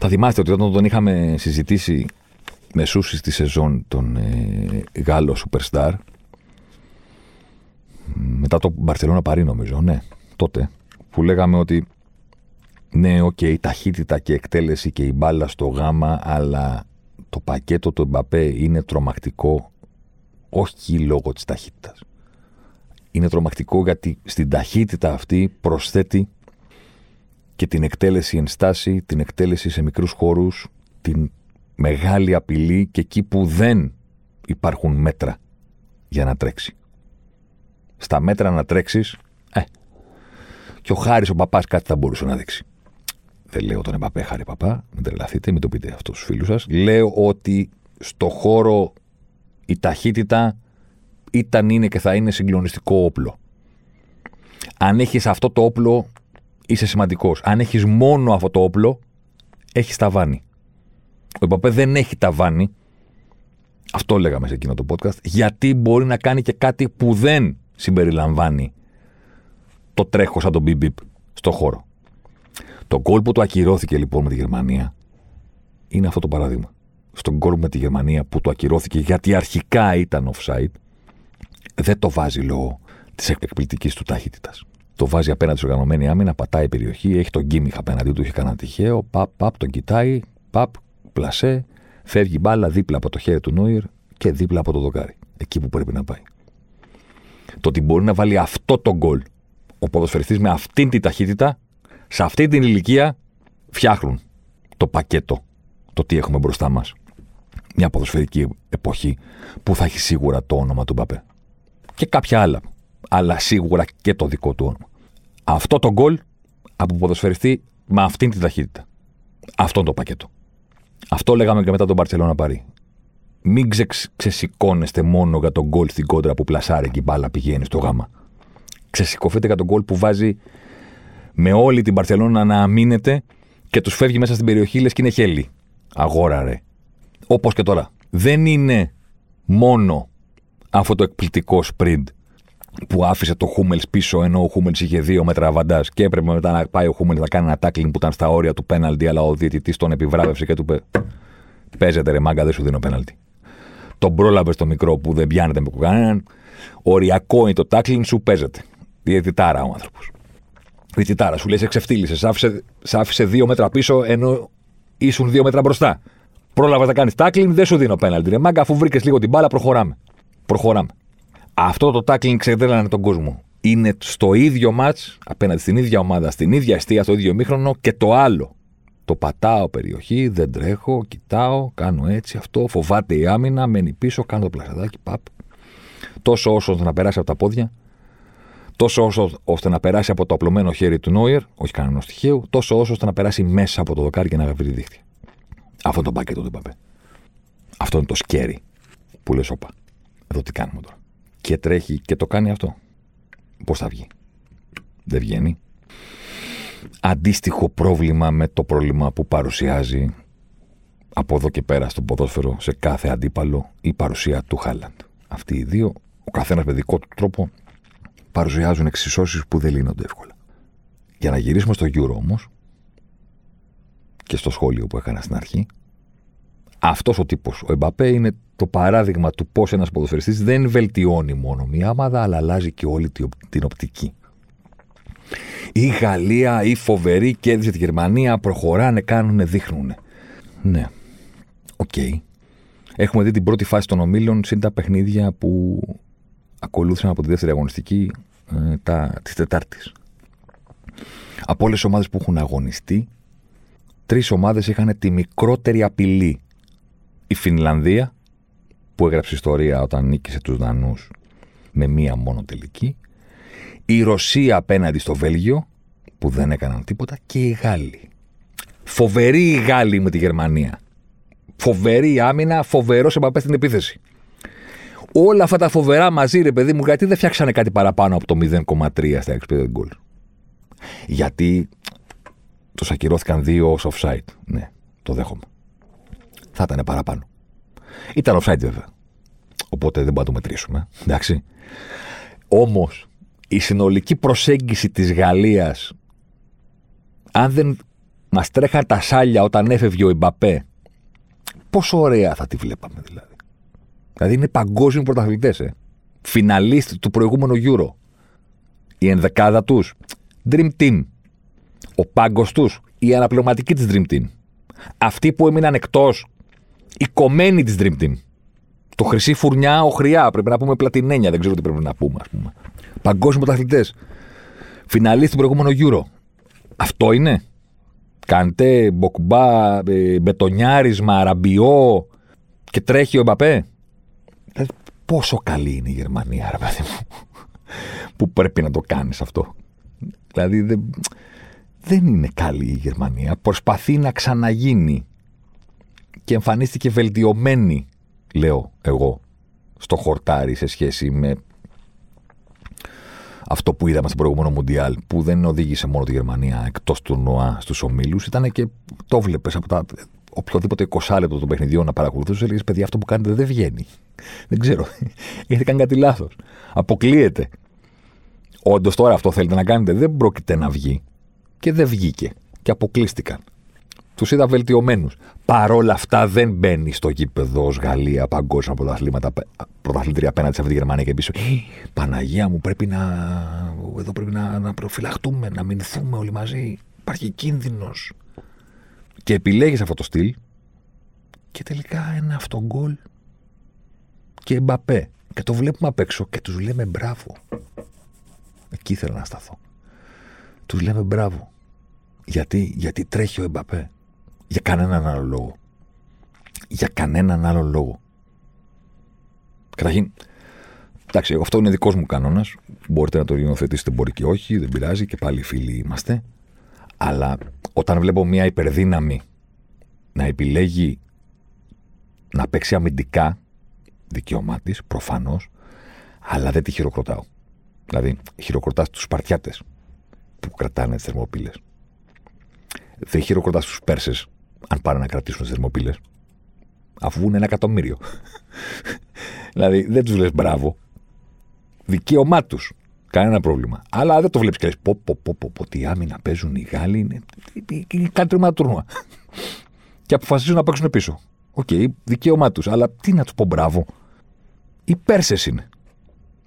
Θα θυμάστε ότι όταν τον είχαμε συζητήσει μεσούσει στη σεζόν τον ε, Γάλλο Superstar, μετά το Μπαρσελόνα Παρή νομίζω, ναι, τότε, που λέγαμε ότι ναι, OK, okay, ταχύτητα και εκτέλεση και η μπάλα στο γάμα, αλλά το πακέτο του Εμπαπέ είναι τρομακτικό όχι λόγω της ταχύτητας. Είναι τρομακτικό γιατί στην ταχύτητα αυτή προσθέτει και την εκτέλεση εν στάση, την εκτέλεση σε μικρούς χώρους, την μεγάλη απειλή και εκεί που δεν υπάρχουν μέτρα για να τρέξει. Στα μέτρα να τρέξεις, ε, και ο Χάρης ο παπάς κάτι θα μπορούσε να δείξει. Δεν λέω τον Εμπαπέ, χάρη παπά, μην τρελαθείτε, μην το πείτε αυτό στους φίλους σας. Λέω ότι στο χώρο η ταχύτητα ήταν, είναι και θα είναι συγκλονιστικό όπλο. Αν έχεις αυτό το όπλο, είσαι σημαντικός. Αν έχεις μόνο αυτό το όπλο, έχεις ταβάνι. Ο Εμπαπέ δεν έχει ταβάνι. Αυτό λέγαμε σε εκείνο το podcast. Γιατί μπορεί να κάνει και κάτι που δεν συμπεριλαμβάνει το τρέχο σαν τον μπιμπιπ στο χώρο. Το γκολ που του ακυρώθηκε λοιπόν με τη Γερμανία είναι αυτό το παράδειγμα. Στον γκολ με τη Γερμανία που του ακυρώθηκε γιατί αρχικά ήταν offside, δεν το βάζει λόγω της εκπληκτικής του ταχύτητας. Το βάζει απέναντι στην οργανωμένη άμυνα, πατάει περιοχή, έχει τον γκίμιχ απέναντί του, έχει κανένα τυχαίο, παπ, παπ, τον κοιτάει, παπ, πλασέ, φεύγει μπάλα δίπλα από το χέρι του Νόιερ και δίπλα από το δοκάρι. Εκεί που πρέπει να πάει. Το ότι μπορεί να βάλει αυτό το γκολ ο ποδοσφαιριστής με αυτήν την ταχύτητα σε αυτή την ηλικία φτιάχνουν το πακέτο, το τι έχουμε μπροστά μας. Μια ποδοσφαιρική εποχή που θα έχει σίγουρα το όνομα του Μπαπέ. Και κάποια άλλα. Αλλά σίγουρα και το δικό του όνομα. Αυτό το γκολ από ποδοσφαιριστή με αυτήν την ταχύτητα. Αυτό το πακέτο. Αυτό λέγαμε και μετά τον Παρσελόνα Παρή. Μην ξε, ξεσηκώνεστε μόνο για τον γκολ στην κόντρα που πλασάρει και η μπάλα πηγαίνει στο γάμα. Ξεσηκωθείτε για τον γκολ που βάζει με όλη την Παρσελόνα να αμήνεται και τους φεύγει μέσα στην περιοχή λες και είναι χέλη. Αγόρα ρε. Όπως και τώρα. Δεν είναι μόνο αυτό το εκπληκτικό sprint που άφησε το Χούμελς πίσω ενώ ο Χούμελς είχε δύο μέτρα αβαντάς και έπρεπε μετά να πάει ο Χούμελς να κάνει ένα τάκλινγκ που ήταν στα όρια του πέναλτι, αλλά ο διαιτητής τον επιβράβευσε και του είπε: Παίζεται ρε μάγκα, δεν σου δίνω πέναλτι. Τον πρόλαβε στο μικρό που δεν πιάνεται με κανέναν. Οριακό είναι το τάκλινγκ σου, παίζεται. Διαιτητάρα ο άνθρωπος. Διαιτητάρα σου λέει: Σε ξεφτύλισε, σ' άφησε, άφησε δύο μέτρα πίσω ενώ ήσουν δύο μέτρα μπροστά. Πρόλαβες να κάνεις τάκλινγκ, δεν σου δίνω πέναλτι. Ρε μάγκα, αφού βρήκες λίγο την μπάλα, προχωράμε. Προχωράμε. Αυτό το tackling ξεδέλανε τον κόσμο. Είναι στο ίδιο μάτς, απέναντι στην ίδια ομάδα, στην ίδια αιστεία, στο ίδιο μήχρονο και το άλλο. Το πατάω περιοχή, δεν τρέχω, κοιτάω, κάνω έτσι αυτό, φοβάται η άμυνα, μένει πίσω, κάνω το πλασαδάκι, παπ. Τόσο όσο να περάσει από τα πόδια, τόσο όσο ώστε να περάσει από το απλωμένο χέρι του Νόιερ, όχι κανένα στοιχείο, τόσο όσο ώστε να περάσει μέσα από το δοκάρι και να βρει δίχτυα. Αυτό το πακέτο του Παπέ. Αυτό είναι το σκέρι που λες, όπα. Εδώ τι κάνουμε τώρα και τρέχει και το κάνει αυτό. Πώς θα βγει; Δεν βγαίνει. Αντίστοιχο πρόβλημα με το πρόβλημα που παρουσιάζει από εδώ και πέρα στο ποδόσφαιρο σε κάθε αντίπαλο η παρουσία του Χάλαντ. Αυτοί οι δύο, ο καθένας με δικό του τρόπο, παρουσιάζουν εξισώσεις που δεν λύνονται εύκολα. Για να γυρίσουμε στο Euro όμως, και στο σχόλιο που έκανα στην αρχή. Αυτός ο τύπος, ο Εμπαπέ, είναι το παράδειγμα του πώς ένας ποδοσφαιριστής δεν βελτιώνει μόνο μία ομάδα, αλλά αλλάζει και όλη την οπτική. Η Γαλλία, η φοβερή κέρδισε τη Γερμανία, προχωράνε, κάνουν, δείχνουν. Ναι. OK. Okay. Έχουμε δει την πρώτη φάση των ομίλων συν τα παιχνίδια που ακολούθησαν από τη δεύτερη αγωνιστική ε, τα, της Τετάρτης. Από όλες τις ομάδες που έχουν αγωνιστεί, τρεις ομάδες είχαν τη μικρότερη απειλή. Η Φινλανδία, που έγραψε ιστορία όταν νίκησε τους Δανούς με μία μόνο τελική, η Ρωσία απέναντι στο Βέλγιο, που δεν έκαναν τίποτα, και οι Γάλλοι. Φοβερή η Γάλλοι με τη Γερμανία. Φοβερή άμυνα, φοβερός Εμπαπέ στην επίθεση. Όλα αυτά τα φοβερά μαζί, ρε παιδί μου, γιατί δεν φτιάξανε κάτι παραπάνω από το 0,3 στα expected goal. Γιατί του ακυρώθηκαν δύο ω offside. Ναι, το δέχομαι. Θα ήταν παραπάνω. Ήταν offside βέβαια. Οπότε δεν μπορούμε να το μετρήσουμε. Εντάξει. Όμως η συνολική προσέγγιση της Γαλλίας, αν δεν μας τρέχαν τα σάλια όταν έφευγε ο Ιμπαπέ, πόσο ωραία θα τη βλέπαμε δηλαδή. Δηλαδή είναι παγκόσμιοι πρωταθλητές. Ε. Φιναλίστ του προηγούμενου Euro. Η ενδεκάδα τους. Dream Team. Ο πάγκος τους. Η αναπληρωματική της Dream Team. Αυτοί που έμειναν εκτός. Η κομμένη της Dream Team. Το χρυσή φουρνιά, ο χρειά. Πρέπει να πούμε πλατινένια. Δεν ξέρω τι πρέπει να πούμε, ας πούμε. Παγκόσμιοι πρωταθλητές. Φιναλίστ του προηγούμενου Euro. Αυτό είναι. Κάντε μποκμπά, ε, μπετονιάρισμα, ραμπιό και τρέχει ο Εμπαπέ. Δηλαδή, πόσο καλή είναι η Γερμανία, ρε παιδί μου, που πρέπει να το κάνεις αυτό. Δηλαδή, δεν, δεν είναι καλή η Γερμανία. Προσπαθεί να ξαναγίνει και εμφανίστηκε βελτιωμένη, λέω εγώ, στο χορτάρι σε σχέση με αυτό που είδαμε στο προηγούμενο Μουντιάλ, που δεν οδήγησε μόνο τη Γερμανία εκτός του ΝΟΑ στους ομίλους, ήταν και το βλέπεις από τα οποιοδήποτε 20 λεπτό των παιχνιδιών να παρακολουθούσε, έλεγε Παιδιά, αυτό που κάνετε δεν βγαίνει. Δεν ξέρω. <laughs> Γιατί κάνει κάτι λάθος. Αποκλείεται. Όντως τώρα αυτό θέλετε να κάνετε. Δεν πρόκειται να βγει. Και δεν βγήκε. Και αποκλείστηκαν. Τους είδα βελτιωμένους. Παρόλα αυτά δεν μπαίνει στο γήπεδο ως Γαλλία παγκόσμια πρωταθλήματα, πρωταθλήτρια απέναντι σε αυτή τη Γερμανία και πίσω. Παναγία μου, πρέπει να. Εδώ πρέπει να, να προφυλαχτούμε, να μηνθούμε όλοι μαζί. Υπάρχει κίνδυνος και επιλέγεις αυτό το στυλ και τελικά ένα αυτό γκολ και Μπαπέ. Και το βλέπουμε απ' έξω και τους λέμε μπράβο. Εκεί ήθελα να σταθώ. Τους λέμε μπράβο. Γιατί, γιατί τρέχει ο Εμπαπέ. Για κανέναν άλλο λόγο. Για κανέναν άλλο λόγο. Καταρχήν, εντάξει, αυτό είναι δικός μου κανόνας. Μπορείτε να το υιοθετήσετε, μπορεί και όχι, δεν πειράζει και πάλι φίλοι είμαστε. Αλλά όταν βλέπω μια υπερδύναμη να επιλέγει να παίξει αμυντικά, δικαίωμά της, προφανώς, αλλά δεν τη χειροκροτάω. Δηλαδή, χειροκροτάς τους Σπαρτιάτες που κρατάνε τι θερμοπύλες. Δεν χειροκροτάς τους Πέρσες, αν πάνε να κρατήσουν τις θερμοπύλες. Αφού βγουν ένα εκατομμύριο. δηλαδή, δεν τους λες μπράβο. Δικαίωμά τους. Κανένα πρόβλημα. Αλλά δεν το βλέπεις και λες: Πω, πω, πω, πω, πω, τι άμυνα παίζουν οι Γάλλοι. Είναι, είναι κάτι τρίμα τουρνουά. και αποφασίζουν να παίξουν πίσω. OK, okay, δικαίωμά τους. Αλλά τι να του πω μπράβο. Οι Πέρσες είναι.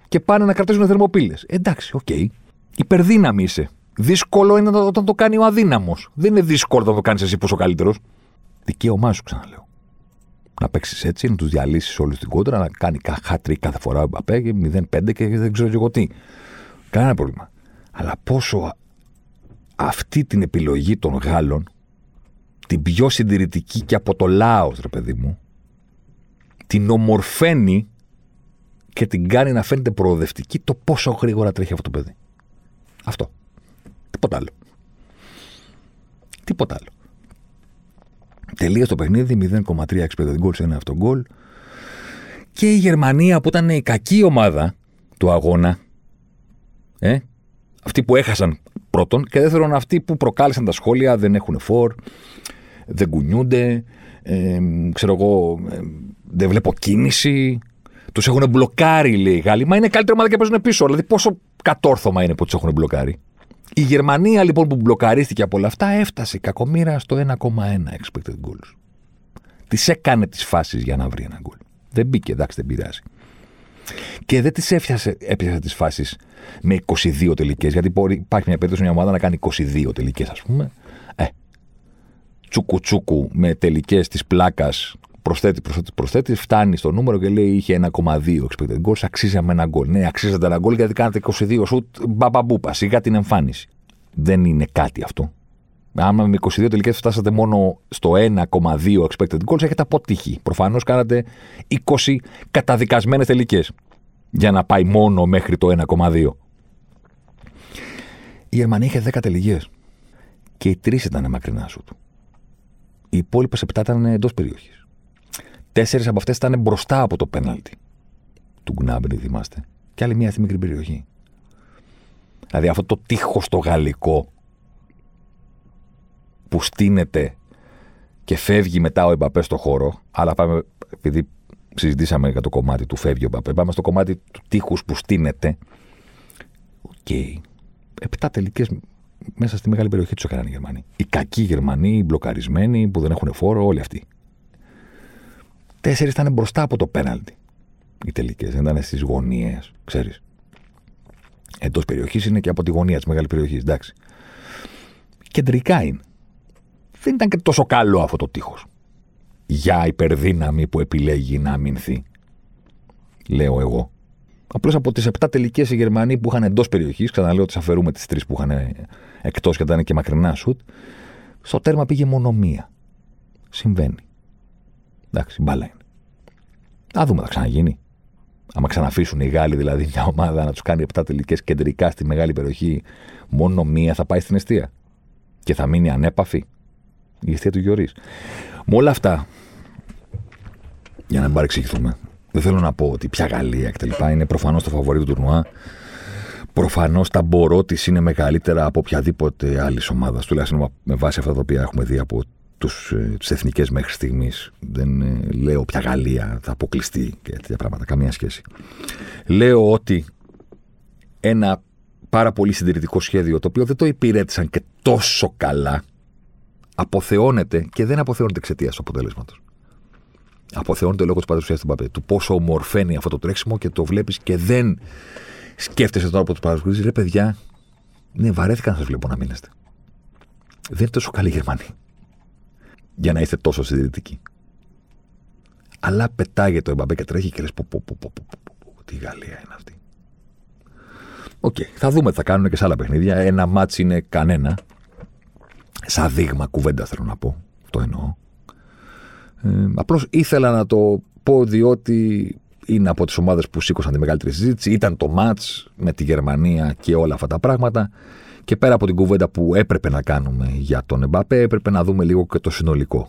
Και πάνε να κρατήσουν θερμοπύλες. Εντάξει, OK. Okay. Υπερδύναμη είσαι. Δύσκολο είναι όταν το κάνει ο αδύναμος. Δεν είναι δύσκολο όταν το κάνεις εσύ πόσο καλύτερος. Δικαίωμά σου, ξαναλέω. Να παίξεις έτσι, να τους διαλύσεις όλους την κόντρα, να κάνει χάτρι κάθε φορά ο Μπαπέ και 0-5 και δεν ξέρω και εγώ τι. Κανένα πρόβλημα. Αλλά πόσο αυτή την επιλογή των Γάλλων, την πιο συντηρητική και από το λαός, ρε παιδί μου, την ομορφαίνει και την κάνει να φαίνεται προοδευτική το πόσο γρήγορα τρέχει αυτό το παιδί. Αυτό. Τίποτα άλλο. Τίποτα άλλο. Τελεία το παιχνίδι, 0,3 expected goals σε ένα αυτό γκολ. Και η Γερμανία που ήταν η κακή ομάδα του αγώνα, ε, αυτοί που έχασαν πρώτον και δεύτερον αυτοί που προκάλεσαν τα σχόλια δεν έχουν φόρ, δεν κουνιούνται, ε, ξέρω εγώ, ε, δεν βλέπω κίνηση, τους έχουν μπλοκάρει λέει οι Γάλλοι. Μα είναι καλύτερη ομάδα και παίζουν πίσω. Δηλαδή πόσο κατόρθωμα είναι που τους έχουν μπλοκάρει. Η Γερμανία λοιπόν που μπλοκαρίστηκε από όλα αυτά έφτασε κακομήρα στο 1,1 expected goals. Της έκανε τις φάσεις για να βρει ένα γκολ. Δεν μπήκε, εντάξει, δεν πειράζει. Και δεν τι έπιασε, έπιασε τις φάσεις με 22 τελικές. Γιατί υπάρχει μια περίπτωση μια ομάδα να κάνει 22 τελικές, ας πούμε. Ε, τσούκου τσούκου με τελικές της πλάκας προσθέτει, προσθέτει, προσθέτει, φτάνει στο νούμερο και λέει είχε 1,2 expected goals, αξίζαμε ένα γκολ. Ναι, αξίζατε ένα γκολ γιατί κάνατε 22 σουτ, μπαμπαμπούπα, σιγά την εμφάνιση. Δεν είναι κάτι αυτό. Άμα με 22 τελικές φτάσατε μόνο στο 1,2 expected goals, έχετε αποτύχει. Προφανώς κάνατε 20 καταδικασμένες τελικές για να πάει μόνο μέχρι το 1,2. Η Γερμανία είχε 10 τελικές. Και οι τρεις ήταν μακρινά σου του. Οι υπόλοιπες 7 ήταν εντός περιοχής. Τέσσερις από αυτές ήταν μπροστά από το πέναλτι του Γκνάμπρι, θυμάστε. Και άλλη μία στη μικρή περιοχή. Δηλαδή αυτό το τείχος το γαλλικό που στείνεται και φεύγει μετά ο Εμπαπέ στο χώρο, αλλά πάμε, επειδή συζητήσαμε για το κομμάτι του φεύγει ο Εμπαπέ, πάμε στο κομμάτι του τείχους που στείνεται. OK. Okay. Επτά τελικές μέσα στη μεγάλη περιοχή τους έκαναν οι Γερμανοί. Οι κακοί Γερμανοί, οι μπλοκαρισμένοι που δεν έχουν φορ, όλοι αυτοί. Τέσσερις ήταν μπροστά από το πέναλτι. Οι τελικές. Δεν ήταν στις γωνίες, ξέρεις. Εντός περιοχής είναι και από τη γωνία της μεγάλης περιοχής, εντάξει. Κεντρικά είναι. Δεν ήταν και τόσο καλό αυτό το τείχος. Για υπερδύναμη που επιλέγει να αμυνθεί. Λέω εγώ. Απλώς από τις 7 τελικές οι Γερμανοί που είχαν εντός περιοχής, ξαναλέω ότι αφαιρούμε τις τρεις που είχαν εκτός και ήταν και μακρινά σουτ, στο τέρμα πήγε μόνο μία. Συμβαίνει. Εντάξει, μπάλα είναι. Να δούμε, θα ξαναγίνει. Άμα ξαναφήσουν οι Γάλλοι δηλαδή μια ομάδα να τους κάνει 7 τελικές κεντρικά στη μεγάλη περιοχή, μόνο μία θα πάει στην αιστεία. Και θα μείνει ανέπαφη η αιστεία του Γιωρή. Με όλα αυτά, για να μην παρεξηγηθούμε, δεν θέλω να πω ότι πια Γαλλία κτλ. είναι προφανώς το φαβορή του τουρνουά. Προφανώς τα μπορώ τη είναι μεγαλύτερα από οποιαδήποτε άλλη ομάδα, τουλάχιστον με βάση αυτά τα οποία έχουμε δει από τους, ε, τις εθνικές μέχρι στιγμής. Δεν ε, λέω πια Γαλλία θα αποκλειστεί και τέτοια πράγματα, καμία σχέση. Λέω ότι ένα πάρα πολύ συντηρητικό σχέδιο, το οποίο δεν το υπηρέτησαν και τόσο καλά, αποθεώνεται και δεν αποθεώνεται εξαιτίας του αποτέλεσματος. Αποθεώνεται λόγω της παρουσίας του Εμπαπέ. Του πόσο ομορφαίνει αυτό το τρέξιμο και το βλέπεις και δεν σκέφτεσαι τώρα από του παρουσιαστέ. Ρε παιδιά, ναι, βαρέθηκα να σας βλέπω να αμύνεστε. Δεν είναι τόσο καλή Γερμανία για να είστε τόσο συντηρητικοί. Αλλά πετάγεται ο Εμπαπέ και τρέχει και λες: πω, πω, πω, πω, πω, πω, τι Γαλλία είναι αυτή. OK, okay, θα δούμε τι θα κάνουν και σε άλλα παιχνίδια. Ένα μάτς είναι κανένα. Σαν δείγμα κουβέντα θέλω να πω. Αυτό εννοώ. Ε, Απλώς ήθελα να το πω διότι είναι από τις ομάδες που σήκωσαν τη μεγαλύτερη συζήτηση. Ήταν το μάτς με τη Γερμανία και όλα αυτά τα πράγματα. Και πέρα από την κουβέντα που έπρεπε να κάνουμε για τον Εμπαπέ, έπρεπε να δούμε λίγο και το συνολικό.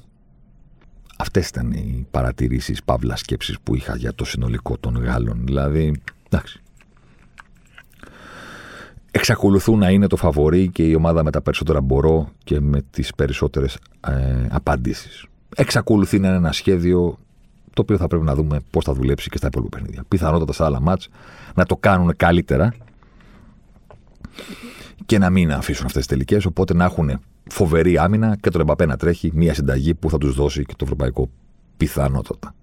Αυτές ήταν οι παρατηρήσεις, παύλα σκέψεις που είχα για το συνολικό των Γάλλων. Δηλαδή, εντάξει. Εξακολουθούν να είναι το φαβορή και η ομάδα με τα περισσότερα μπορώ και με τις περισσότερες ε, απαντήσεις. Εξακολουθεί να είναι ένα σχέδιο το οποίο θα πρέπει να δούμε πώς θα δουλέψει και στα υπόλοιπα παιχνίδια. Πιθανότατα σε άλλα μάτς να το κάνουν καλύτερα και να μην αφήσουν αυτές τις τελικές. Οπότε να έχουν φοβερή άμυνα και τον Εμπαπέ να τρέχει μια συνταγή που θα τους δώσει και το ευρωπαϊκό πιθανότατα.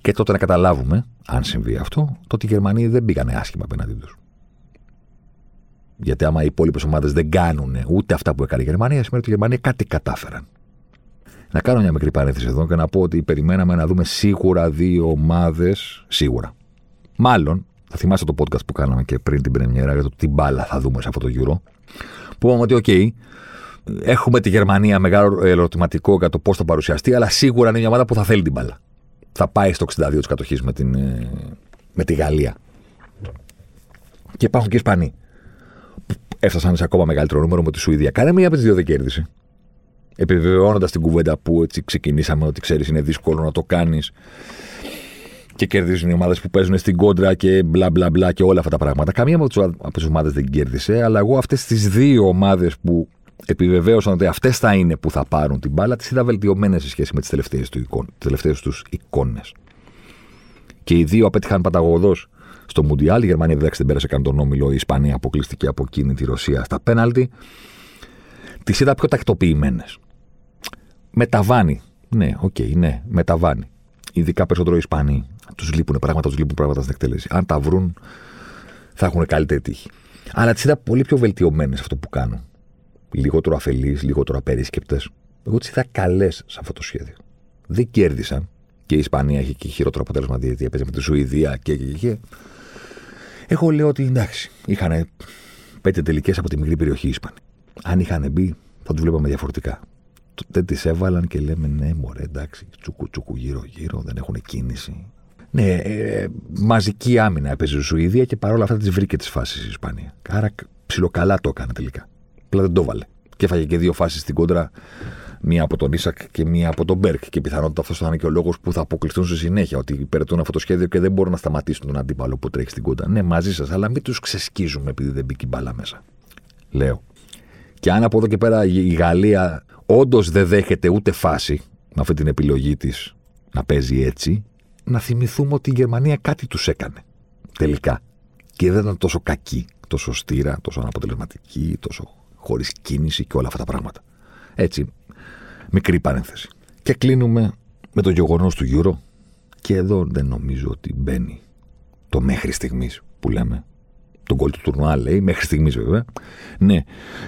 Και τότε να καταλάβουμε, αν συμβεί αυτό, το ότι οι Γερμανοί δεν πήγανε άσχημα απέναντί τους. Γιατί άμα οι υπόλοιπες ομάδες δεν κάνουν ούτε αυτά που έκανε η Γερμανία, σημαίνει ότι οι Γερμανοί κάτι κατάφεραν. Να κάνω μια μικρή παρένθεση εδώ και να πω ότι περιμέναμε να δούμε σίγουρα δύο ομάδες. Σίγουρα. Μάλλον θα θυμάστε το podcast που κάναμε και πριν την Πρεμιέρα για το τι μπάλα θα δούμε σε αυτό το Euro. Που είπαμε ότι, OK, έχουμε τη Γερμανία μεγάλο ερωτηματικό για το πώς θα παρουσιαστεί, αλλά σίγουρα είναι μια ομάδα που θα θέλει την μπάλα. Θα πάει στο 62 της κατοχής με, την, ε, με τη Γαλλία. Και υπάρχουν και Ισπανοί. Έφτασαν σε ακόμα μεγαλύτερο νούμερο με τη Σουηδία. Κάνε μία από τις δύο δεν κέρδισε. Επιβεβαιώνοντας την κουβέντα που έτσι ξεκινήσαμε, ότι ξέρεις είναι δύσκολο να το κάνεις και κερδίζουν οι ομάδες που παίζουν στην κόντρα και μπλα μπλα μπλα και όλα αυτά τα πράγματα. Καμία από τις ομάδες δεν κέρδισε, αλλά εγώ αυτές τις δύο ομάδες που επιβεβαίωσαν ότι αυτές θα είναι που θα πάρουν την μπάλα, τις είδα βελτιωμένες σε σχέση με τις τελευταίες του εικόνες. Και οι δύο απέτυχαν παταγωδώς στο Μουντιάλ. Η Γερμανία δεν πέρασε καν τον όμιλο. Η Ισπανία αποκλείστηκε από εκείνη τη Ρωσία στα πέναλτι. Τις είδα πιο τακτοποιημένες. Μεταβάνει. Ναι, OK, okay, ναι, μεταβάνει. Ειδικά περισσότερο οι Ισπανοί. Τους λείπουν πράγματα, τους λείπουν πράγματα στην εκτέλεση. Αν τα βρουν, θα έχουν καλύτερη τύχη. Αλλά τις είδα πολύ πιο βελτιωμένες αυτό που κάνουν. Λιγότερο αφελείς, λιγότερο απερίσκεπτες. Εγώ τις είδα καλές σε αυτό το σχέδιο. Δεν κέρδισαν. Και η Ισπανία έχει και χειρότερο αποτέλεσμα γιατί έπαιζε με τη Σουηδία και, και, και. Εγώ λέω ότι εντάξει, είχαν πέντε τελικές από τη μικρή περιοχή οι Ισπανοί. Αν είχαν μπει, θα τους βλέπαμε διαφορετικά. Δεν τις έβαλαν και λέμε ναι, μωρέ, εντάξει, τσουκου τσουκου γύρω-γύρω, δεν έχουν κίνηση. Ναι, ε, μαζική άμυνα έπαιζε η Σουηδία και παρόλα αυτά τι βρήκε τις φάσεις η Ισπανία. Άρα ψιλοκαλά το έκανε τελικά. Απλά δεν το βάλε. Και έφαγε και δύο φάσεις στην κόντρα μία από τον Ίσακ και μία από τον Μπέρκ. Και πιθανότητα αυτός θα είναι και ο λόγος που θα αποκλειστούν στη συνέχεια. Ότι υπηρετούν αυτό το σχέδιο και δεν μπορούν να σταματήσουν τον αντίπαλο που τρέχει στην κόντα. Ναι, μαζί σας, αλλά μην τους ξεσκίζουμε επειδή δεν μπήκε η μπάλα μέσα. Λέω. Και αν από εδώ και πέρα η Γαλλία όντως δεν δέχεται ούτε φάση με αυτή την επιλογή της να παίζει έτσι, να θυμηθούμε ότι η Γερμανία κάτι τους έκανε. Τελικά. Και δεν ήταν τόσο κακή, τόσο στήρα, τόσο αναποτελεσματική, τόσο χωρίς κίνηση και όλα αυτά τα πράγματα. Έτσι, Μικρή παρένθεση. Και κλείνουμε με το γεγονός του Euro. Και εδώ δεν νομίζω ότι μπαίνει το μέχρι στιγμής που λέμε. Τον κόλ του τουρνουά λέει, μέχρι στιγμής βέβαια. Ναι,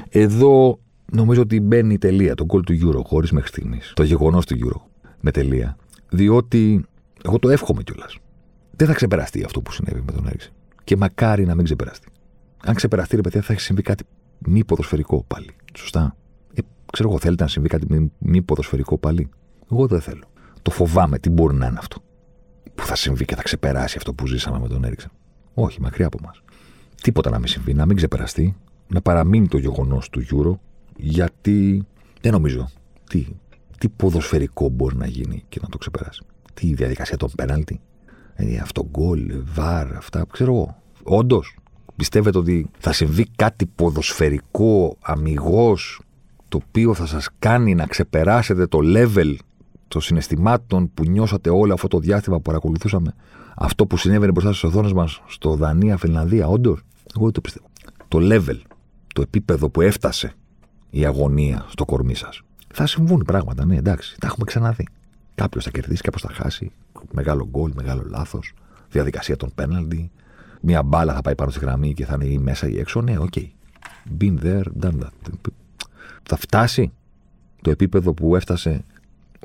εδώ νομίζω ότι μπαίνει η τελεία. Τον κόλ του Euro χωρίς μέχρι στιγμής. Το γεγονός του Euro με τελεία. Διότι εγώ το εύχομαι κιόλας. Δεν θα ξεπεραστεί αυτό που συνέβη με τον Έριξε. Και μακάρι να μην ξεπεραστεί. Αν ξεπεραστεί, ρε παιδιά, θα έχει συμβεί κάτι μη ποδοσφαιρικό πάλι. Σωστά. Ξέρω εγώ, θέλετε να συμβεί κάτι μη, μη ποδοσφαιρικό πάλι. Εγώ δεν θέλω. Το φοβάμαι τι μπορεί να είναι αυτό; Που θα συμβεί και θα ξεπεράσει αυτό που ζήσαμε με τον Έριξεν. Όχι, μακριά από μα. Τίποτα να μην συμβεί, να μην ξεπεραστεί, να παραμείνει το γεγονός του Euro, γιατί δεν νομίζω. Τι, τι ποδοσφαιρικό μπορεί να γίνει και να το ξεπεράσει. Τι η διαδικασία των πέναλτι. Ε, αυτό γκολ, βαρ, αυτά. Ξέρω εγώ. Όντως, πιστεύετε ότι θα συμβεί κάτι ποδοσφαιρικό, αμυγός, το οποίο θα σας κάνει να ξεπεράσετε το level των συναισθημάτων που νιώσατε όλο αυτό το διάστημα που παρακολουθούσαμε; Αυτό που συνέβαινε μπροστά στις οθόνες μας στο Δανία, Φιλανδία, όντως; Εγώ δεν το πιστεύω. Το level, το επίπεδο που έφτασε η αγωνία στο κορμί σας. Θα συμβούν πράγματα, ναι, εντάξει. Τα έχουμε ξαναδεί. Κάποιος θα κερδίσει, κάποιος θα χάσει. Μεγάλο γκολ, μεγάλο λάθος. Διαδικασία των πέναλτι. Μία μπάλα θα πάει πάνω στη γραμμή και θα είναι ή μέσα ή έξω. Ναι, OK. Okay. Been there, done that θα φτάσει το επίπεδο που έφτασε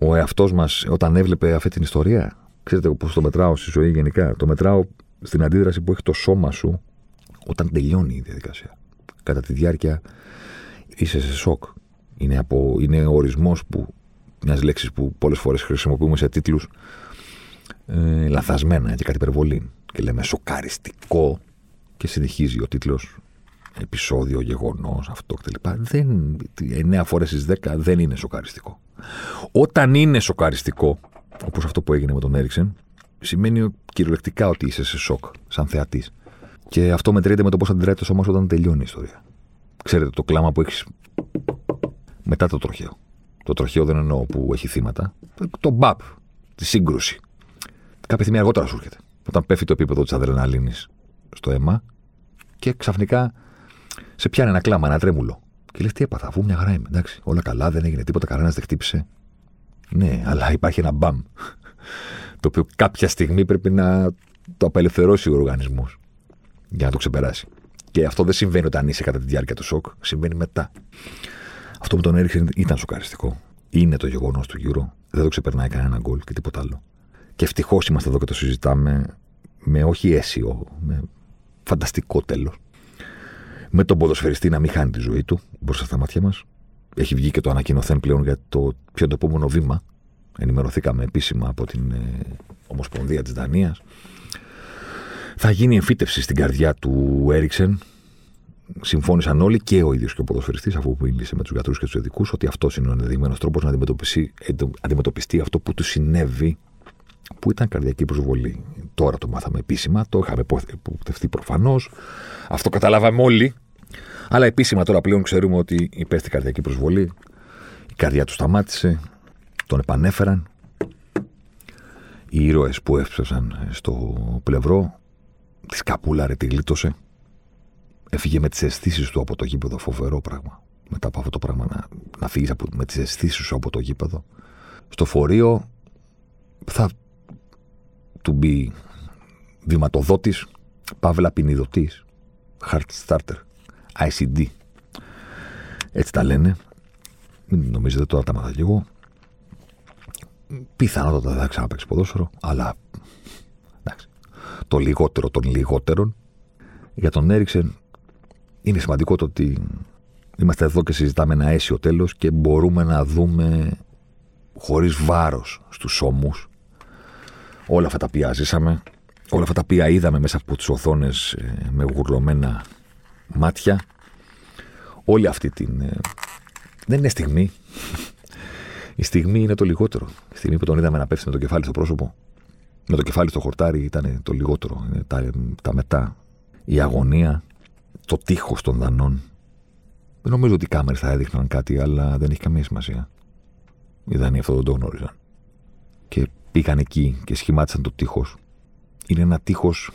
ο εαυτός μας όταν έβλεπε αυτή την ιστορία; Ξέρετε πώς το μετράω στη ζωή γενικά; Το μετράω στην αντίδραση που έχει το σώμα σου όταν τελειώνει η διαδικασία. Κατά τη διάρκεια είσαι σε σοκ. Είναι, από, είναι ο ορισμός που μιας λέξης που πολλές φορές χρησιμοποιούμε σε τίτλους ε, λαθασμένα και κάτι υπερβολή. Και λέμε σοκαριστικό και συνεχίζει ο τίτλος επεισόδιο, γεγονός, αυτό κτλ. Δεν, 9 φορές στις 10 δεν είναι σοκαριστικό. Όταν είναι σοκαριστικό, όπως αυτό που έγινε με τον Έριξεν, σημαίνει κυριολεκτικά ότι είσαι σε σοκ, σαν θεατής. Και αυτό μετρείται με το πώς αντιδράει το σώμα σου όταν τελειώνει η ιστορία. Ξέρετε, το κλάμα που έχεις μετά το τροχαίο. Το τροχαίο δεν εννοώ που έχει θύματα. Το μπαπ, τη σύγκρουση. Κάποια στιγμή αργότερα σου έρχεται. Όταν πέφτει το επίπεδο της αδρεναλίνης στο αίμα και ξαφνικά σε πιάνει ένα κλάμα, ένα τρέμουλο. Και λες, τι έπαθα, αφού μια χαρά είμαι. Εντάξει, όλα καλά, δεν έγινε τίποτα, κανένας δεν χτύπησε. Ναι, αλλά υπάρχει ένα μπαμ. το οποίο κάποια στιγμή πρέπει να το απελευθερώσει ο οργανισμός για να το ξεπεράσει. Και αυτό δεν συμβαίνει όταν είσαι κατά τη διάρκεια του σοκ, συμβαίνει μετά. Αυτό που τον έριξε ήταν σοκαριστικό. Είναι το γεγονός του γύρω. Δεν το ξεπερνάει κανένα γκολ και τίποτα άλλο. Και ευτυχώς είμαστε εδώ και το συζητάμε με όχι αίσιο, με φανταστικό τέλος με τον ποδοσφαιριστή να μην χάνει τη ζωή του μπροστά στα μάτια μας. Έχει βγει και το ανακοινωθέν πλέον για το ποιο είναι το επόμενο βήμα. Ενημερωθήκαμε επίσημα από την ε, Ομοσπονδία της Δανίας. Θα γίνει εμφύτευση στην καρδιά του Έριξεν. Συμφώνησαν όλοι και ο ίδιος και ο ποδοσφαιριστής, αφού μίλησε με τους γιατρούς και τους ειδικούς, ότι αυτός είναι ο ενδεδειγμένος τρόπος να αντιμετωπιστεί, αντιμετωπιστεί αυτό που του συνέβη, που ήταν καρδιακή προσβολή. Τώρα το μάθαμε επίσημα, το είχαμε υποπτευτεί προφανώς. Αυτό καταλάβαμε όλοι. Αλλά επίσημα τώρα πλέον ξέρουμε ότι υπέστη καρδιακή προσβολή. Η καρδιά του σταμάτησε. Τον επανέφεραν. Οι ήρωες που έφτασαν στο πλευρό Της σκαπούλαρε, τη γλίτωσε. Έφυγε με τις αισθήσεις του από το γήπεδο. Φοβερό πράγμα. Μετά από αυτό το πράγμα να, να φύγεις με τις αισθήσεις σου από το γήπεδο. Στο φορείο θα του μπει βηματοδότης, παύλα ποινιδωτή, heart starter, ICD. Έτσι τα λένε. Μην νομίζετε τώρα τα μάθα λίγο. Πιθανότατα δεν θα ξαναπέξει ποδόσφαιρο, αλλά εντάξει, το λιγότερο των λιγότερων. Για τον Έριξεν είναι σημαντικό το ότι είμαστε εδώ και συζητάμε ένα αίσιο τέλος και μπορούμε να δούμε χωρίς βάρος στους ώμους όλα αυτά τα οποία ζήσαμε, όλα αυτά τα οποία είδαμε μέσα από τις οθόνες ε, με γουρλωμένα μάτια, όλη αυτή την... Ε, δεν είναι στιγμή. Η στιγμή είναι το λιγότερο. Η στιγμή που τον είδαμε να πέφτει με το κεφάλι στο πρόσωπο, με το κεφάλι στο χορτάρι ήταν το λιγότερο. Τα, τα μετά. Η αγωνία, το τείχος των δανών. Δεν νομίζω ότι οι κάμερες θα έδειχναν κάτι, αλλά δεν έχει καμία σημασία. Οι Δανείοι αυτό δεν το γνώριζαν. Και πήγαν εκεί και σχημάτισαν το τείχος. Είναι ένα τείχος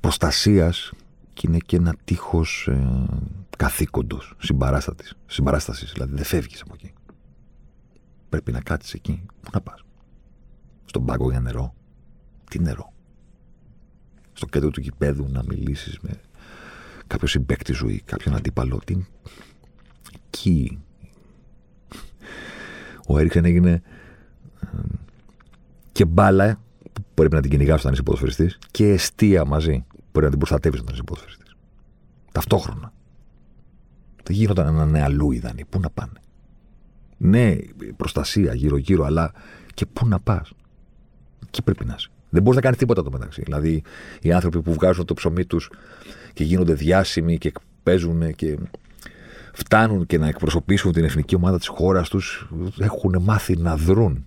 προστασίας και είναι και ένα τείχος ε, καθήκοντος, συμπαράστασης. Δηλαδή δεν φεύγεις από εκεί. Πρέπει να κάτσεις εκεί. Πού να πας; Στον πάγκο για νερό. Τι νερό; Στο κέντρο του γηπέδου να μιλήσεις με κάποιος συμπέκτη ζωή, κάποιον αντίπαλο. Τι... Εκεί. Ο Έριξεν έγινε και μπάλα που πρέπει να την κυνηγάς όταν είσαι ποδοσφαιριστής και αιστεία μαζί που πρέπει να την προστατεύεις όταν είσαι ποδοσφαιριστής. Ταυτόχρονα. Δεν γίνονταν ένα νεαλού ιδανή. Πού να πάνε. Ναι, προστασία γύρω-γύρω, αλλά και πού να πας. Εκεί πρέπει να είσαι. Δεν μπορείς να κάνεις τίποτα το μεταξύ. Δηλαδή, οι άνθρωποι που βγάζουν το ψωμί τους και γίνονται διάσημοι και παίζουν και φτάνουν και να εκπροσωπήσουν την εθνική ομάδα της χώρας τους, έχουν μάθει να δρούν.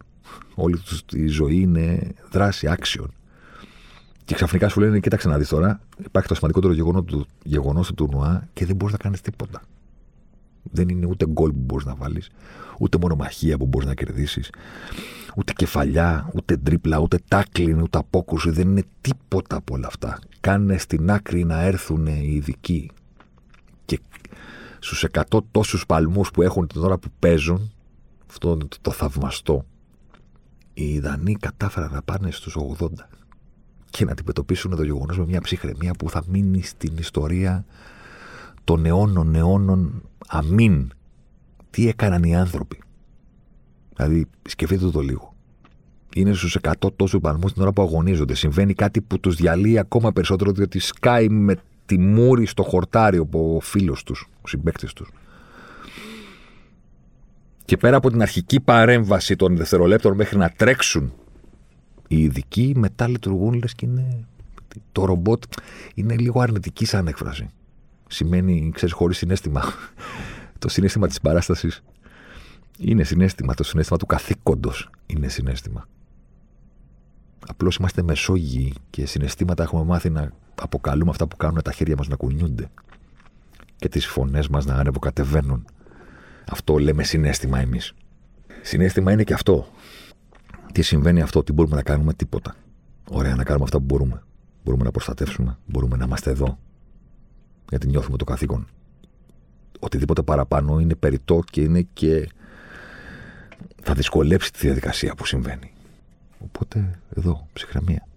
Όλη τους η ζωή είναι δράση, action. Και ξαφνικά σου λένε: Κοίταξε να δεις τώρα, υπάρχει το σημαντικότερο γεγονός του, τουρνουά και δεν μπορείς να κάνεις τίποτα. Δεν είναι ούτε γκολ που μπορείς να βάλεις, ούτε μονομαχία που μπορείς να κερδίσεις, ούτε κεφαλιά, ούτε τρίπλα, ούτε τάκλιν, ούτε απόκρουση. Δεν είναι τίποτα από όλα αυτά. Κάνε στην άκρη να έρθουν οι ειδικοί. Και στους 100 τόσους παλμούς που έχουν την ώρα που παίζουν, αυτό είναι το, το θαυμαστό. Οι Δανείοι κατάφεραν να πάνε στους 80 και να αντιμετωπίσουν το γεγονός με μια ψυχραιμία που θα μείνει στην ιστορία των αιώνων αιώνων αμήν. Τι έκαναν οι άνθρωποι. Δηλαδή, σκεφτείτε το λίγο. Είναι στους 100 τόσους παλμού την ώρα που αγωνίζονται. Συμβαίνει κάτι που τους διαλύει ακόμα περισσότερο, διότι σκάει με τη μούρη στο χορτάρι ο φίλος τους, ο συμπέκτη τους. Και πέρα από την αρχική παρέμβαση των δευτερολέπτων μέχρι να τρέξουν οι ειδικοί, μετά λειτουργούν λες και είναι. Το ρομπότ είναι λίγο αρνητική σαν έκφραση. Σημαίνει, ξέρεις, χωρίς συνέστημα. <laughs> το συνέστημα της παράστασης είναι συνέστημα. Το συνέστημα του καθήκοντος είναι συνέστημα. Απλώς είμαστε μεσόγειοι και συναισθήματα έχουμε μάθει να αποκαλούμε αυτά που κάνουν τα χέρια μας να κουνιούνται και τις φωνές μας να ανεβοκατεβαίνουν. Αυτό λέμε συνέστημα εμείς. Συνέστημα είναι και αυτό. Τι συμβαίνει αυτό, τι μπορούμε να κάνουμε, τίποτα. Ωραία, να κάνουμε αυτά που μπορούμε. Μπορούμε να προστατεύσουμε, μπορούμε να είμαστε εδώ. Γιατί νιώθουμε το καθήκον. Οτιδήποτε παραπάνω είναι περιττό και είναι και θα δυσκολέψει τη διαδικασία που συμβαίνει. Οπότε εδώ, ψυχραιμία.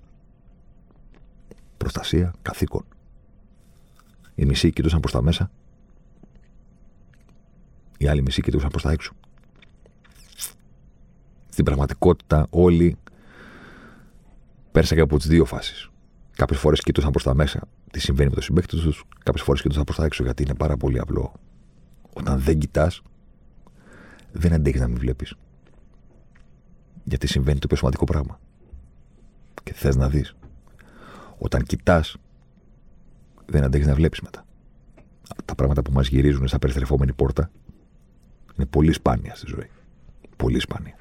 Προστασία, καθήκον. Οι μισοί κοιτούσαν προς τα μέσα. Οι άλλοι μισοί κοιτούσαν προς τα έξω. Στην πραγματικότητα όλοι πέρασαν και από τις δύο φάσεις. Κάποιες φορές κοιτούσαν προς τα μέσα τι συμβαίνει με το συμπέκτη τους, κάποιες φορές κοιτούσαν προς τα έξω γιατί είναι πάρα πολύ απλό. Όταν δεν κοιτάς, δεν αντέχεις να μην βλέπεις. Γιατί συμβαίνει το πιο σημαντικό πράγμα. Και θες να δεις. Όταν κοιτάς, δεν αντέχεις να βλέπεις μετά. Τα πράγματα που μας γυρίζουν σαν περιστρεφόμενη πόρτα είναι πολύ σπάνια στη ζωή. Πολύ σπάνια.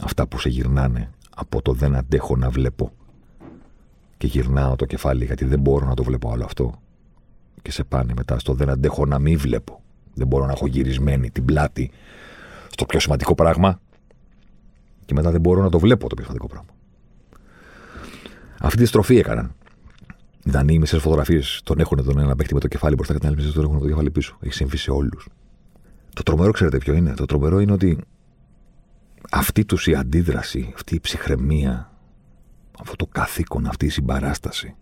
Αυτά που σε γυρνάνε από το δεν αντέχω να βλέπω και γυρνάω το κεφάλι γιατί δεν μπορώ να το βλέπω άλλο αυτό και σε πάνε μετά στο δεν αντέχω να μην βλέπω. Δεν μπορώ να έχω γυρισμένη την πλάτη στο πιο σημαντικό πράγμα και μετά δεν μπορώ να το βλέπω το πιο σημαντικό πράγμα. Αυτή τη στροφή έκαναν. Οι Δανείοι μισές φωτογραφίες τον έχουν τον ένα παίχτη με το κεφάλι μπροστά και την άλλη μισέ τον έχουν το κεφάλι πίσω. Έχει συμβεί σε όλους. Το τρομερό, ξέρετε ποιο είναι; Το τρομερό είναι ότι αυτή τους η αντίδραση, αυτή η ψυχραιμία, αυτό το καθήκον, αυτή η συμπαράσταση,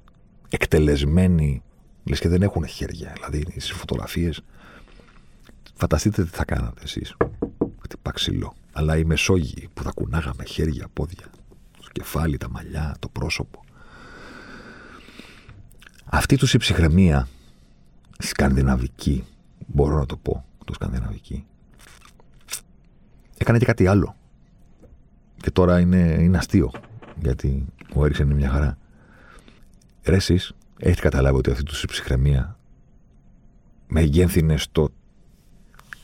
εκτελεσμένη, λες και δεν έχουν χέρια. Δηλαδή στις φωτογραφίες, φανταστείτε τι θα κάνατε εσείς. Χτυπά ξύλο. Αλλά οι Μεσόγειοι που θα κουνάγαμε χέρια, πόδια, το κεφάλι, τα μαλλιά, το πρόσωπο. Αυτή τους η ψυχραιμία σκανδιναβική, μπορώ να το πω, το σκανδιναβική, έκανε και κάτι άλλο. Και τώρα είναι, είναι αστείο, γιατί ο Έριξεν είναι μια χαρά. Ρε εσείς, έχετε καταλάβει ότι αυτή τους η ψυχραιμία μεγένθυνε στο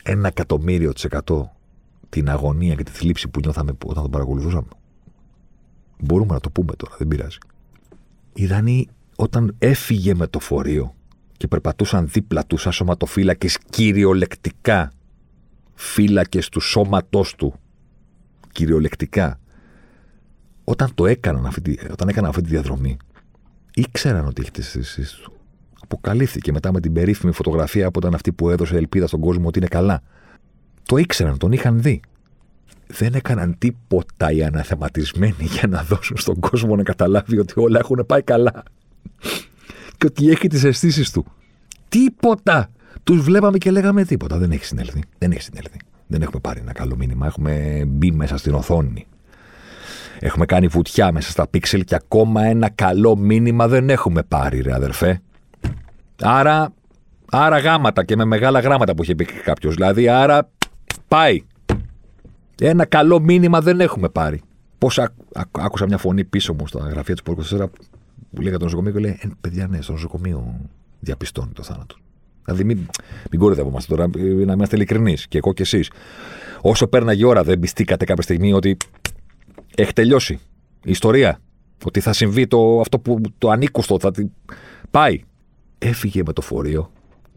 ένα εκατομμύριο της εκατό την αγωνία και τη θλίψη που νιώθαμε όταν τον παρακολουθούσαμε; Μπορούμε να το πούμε τώρα, δεν πειράζει. Οι Δανείοι όταν έφυγε με το φορείο και περπατούσαν δίπλα του σαν σωματοφύλακες κυριολεκτικά φύλακες του σώματός του. Κυριολεκτικά. Όταν το έκαναν αυτή, όταν έκαναν αυτή τη διαδρομή, ήξεραν ότι έχει τι θέσει του. Αποκαλύφθηκε μετά με την περίφημη φωτογραφία από ήταν αυτή που έδωσε ελπίδα στον κόσμο ότι είναι καλά. Το ήξεραν, τον είχαν δει. Δεν έκαναν τίποτα οι αναθεματισμένοι για να δώσουν στον κόσμο να καταλάβει ότι όλα έχουν πάει καλά και ότι έχει τις αισθήσεις του. Τίποτα! Τους βλέπαμε και λέγαμε τίποτα. Δεν έχει συνέλθει. Δεν έχει συνέλθει. Δεν έχουμε πάρει ένα καλό μήνυμα. Έχουμε μπει μέσα στην οθόνη. Έχουμε κάνει βουτιά μέσα στα πίξελ και ακόμα ένα καλό μήνυμα δεν έχουμε πάρει, ρε αδερφέ. Άρα, άρα γάματα και με μεγάλα γράμματα που είχε πει κάποιος. Δηλαδή, άρα πάει. Ένα καλό μήνυμα δεν έχουμε πάρει. Πώς άκουσα μια φωνή πίσω μου στα γραφεία του Πόρκου που λέγα το νοσοκομείο και λέει: ε, Παιδιά, ναι, στο νοσοκομείο διαπιστώνει το θάνατο. Δηλαδή, μην, μην κορυδεύομαστε τώρα, να είμαστε ειλικρινείς και εγώ και εσείς. Όσο πέρναγε η ώρα, δεν πιστήκατε κάποια στιγμή ότι έχει τελειώσει η ιστορία. Ότι θα συμβεί το, αυτό που το ανήκουστο, θα πάει. Έφυγε με το φορείο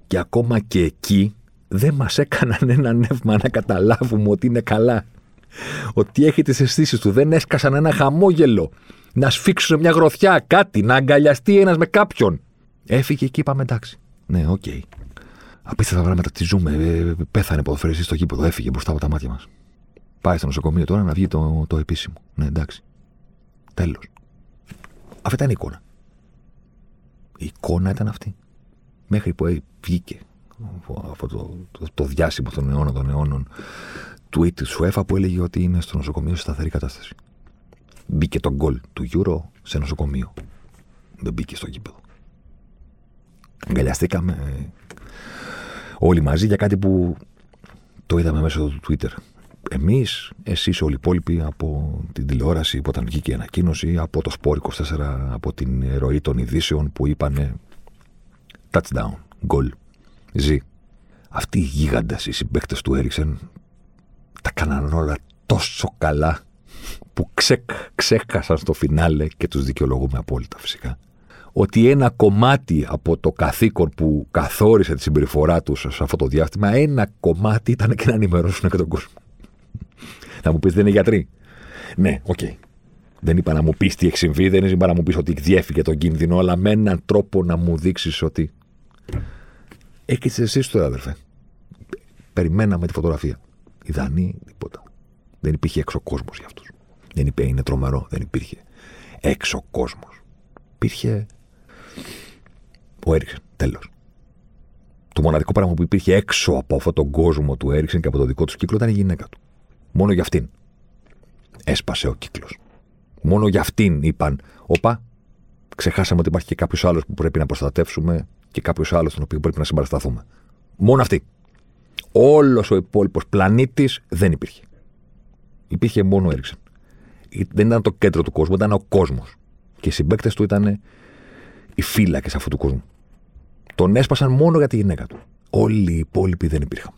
και ακόμα και εκεί δεν μας έκαναν ένα νεύμα να καταλάβουμε ότι είναι καλά. Ότι έχει τις αισθήσεις του. Δεν έσκασαν ένα χαμόγελο να σφίξουν μια γροθιά, κάτι, να αγκαλιαστεί ένας με κάποιον. Έφυγε και είπαμε εντάξει. Ναι, OK. Okay. Απίστευτα πράγματα τι ζούμε. Ε, πέθανε ποδοσφαιριστής στο γήπεδο, έφυγε μπροστά από τα μάτια μας. Πάει στο νοσοκομείο τώρα να βγει το, το επίσημο. Ναι, εντάξει. Τέλος. Αυτή ήταν η εικόνα. Η εικόνα ήταν αυτή. Μέχρι που βγήκε αυτό το, το, το διάσημο των αιώνων των αιώνων tweet του ΣΟΕΦΑ που έλεγε ότι είναι στο νοσοκομείο σε σταθερή κατάσταση. Μπήκε το γκολ του Euro σε νοσοκομείο. Δεν μπήκε στο γήπεδο. Αγκαλιαστήκαμε ε, όλοι μαζί για κάτι που το είδαμε μέσω του Twitter. Εμείς, εσείς όλοι οι υπόλοιποι από την τηλεόραση που όταν βγήκε η ανακοίνωση, από το Sport 24, από την ροή των ειδήσεων που είπανε touchdown, goal, ζει. Αυτοί οι γίγαντες, οι συμπαίκτες του Έριξεν, τα κάναν όλα τόσο καλά που ξέχασαν στο φινάλε και τους δικαιολογούμε απόλυτα φυσικά ότι ένα κομμάτι από το καθήκον που καθόρισε τη συμπεριφορά τους σε αυτό το διάστημα, ένα κομμάτι ήταν και να ενημερώσουν και τον κόσμο. Να μου πεις, δεν είναι γιατροί. Ναι, OK. Okay. Δεν είπα να μου πεις τι έχει συμβεί, δεν είπα να μου πεις ότι διέφυγε τον κίνδυνο, αλλά με έναν τρόπο να μου δείξεις ότι. Έχεις εσύ το αδερφέ. Περιμέναμε τη φωτογραφία. Οι Δανείοι, τίποτα. Δεν υπήρχε έξω κόσμος για αυτούς. Δεν είπε, είναι τρομερό. Δεν υπήρχε έξω κόσμος. Υπήρχε ο Έριξεν. Τέλος. Το μοναδικό πράγμα που υπήρχε έξω από αυτόν τον κόσμο του Έριξεν και από το δικό του κύκλο ήταν η γυναίκα του. Μόνο για αυτήν. Έσπασε ο κύκλος. Μόνο για αυτήν είπαν, Όπα, ξεχάσαμε ότι υπάρχει και κάποιος άλλος που πρέπει να προστατεύσουμε και κάποιος άλλος τον οποίο πρέπει να συμπαρασταθούμε. Μόνο αυτή. Όλος ο υπόλοιπος πλανήτης δεν υπήρχε. Υπήρχε μόνο ο Έριξεν. Δεν ήταν το κέντρο του κόσμου, ήταν ο κόσμος. Και οι συμπαίκτες του ήταν οι φύλακες αυτού του κόσμου. Τον έσπασαν μόνο για τη γυναίκα του. Όλοι οι υπόλοιποι δεν υπήρχαν.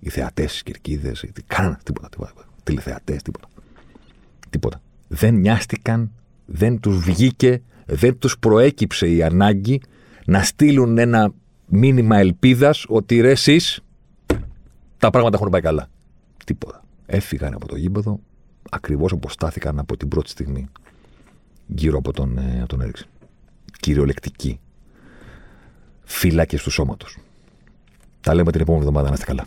Οι θεατές, οι κερκίδες, κάναν τίποτα, τίποτα. Τηλεθεατές, τίποτα. Τίποτα. Δεν νοιάστηκαν, δεν τους βγήκε, δεν τους προέκυψε η ανάγκη να στείλουν ένα μήνυμα ελπίδας ότι ρε εσείς, τα πράγματα έχουν πάει καλά. Τίποτα. Έφυγαν από το γήπεδο ακριβώς όπως στάθηκαν από την πρώτη στιγμή. γύρω από τον, ε, τον Έρικσεν. Κυριολεκτικοί φύλακες του σώματος. Τα λέμε την επόμενη εβδομάδα, να είστε καλά.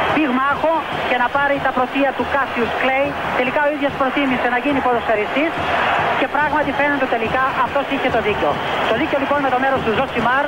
πυγμάχο και να πάρει τα πρωτεία του Κάσιους Κλέη. Τελικά ο ίδιος προτίμησε να γίνει ποδοσφαιριστής και πράγματι φαίνεται τελικά αυτός είχε το δίκιο. Το δίκιο λοιπόν με το μέρος του Ζοσιμάρ.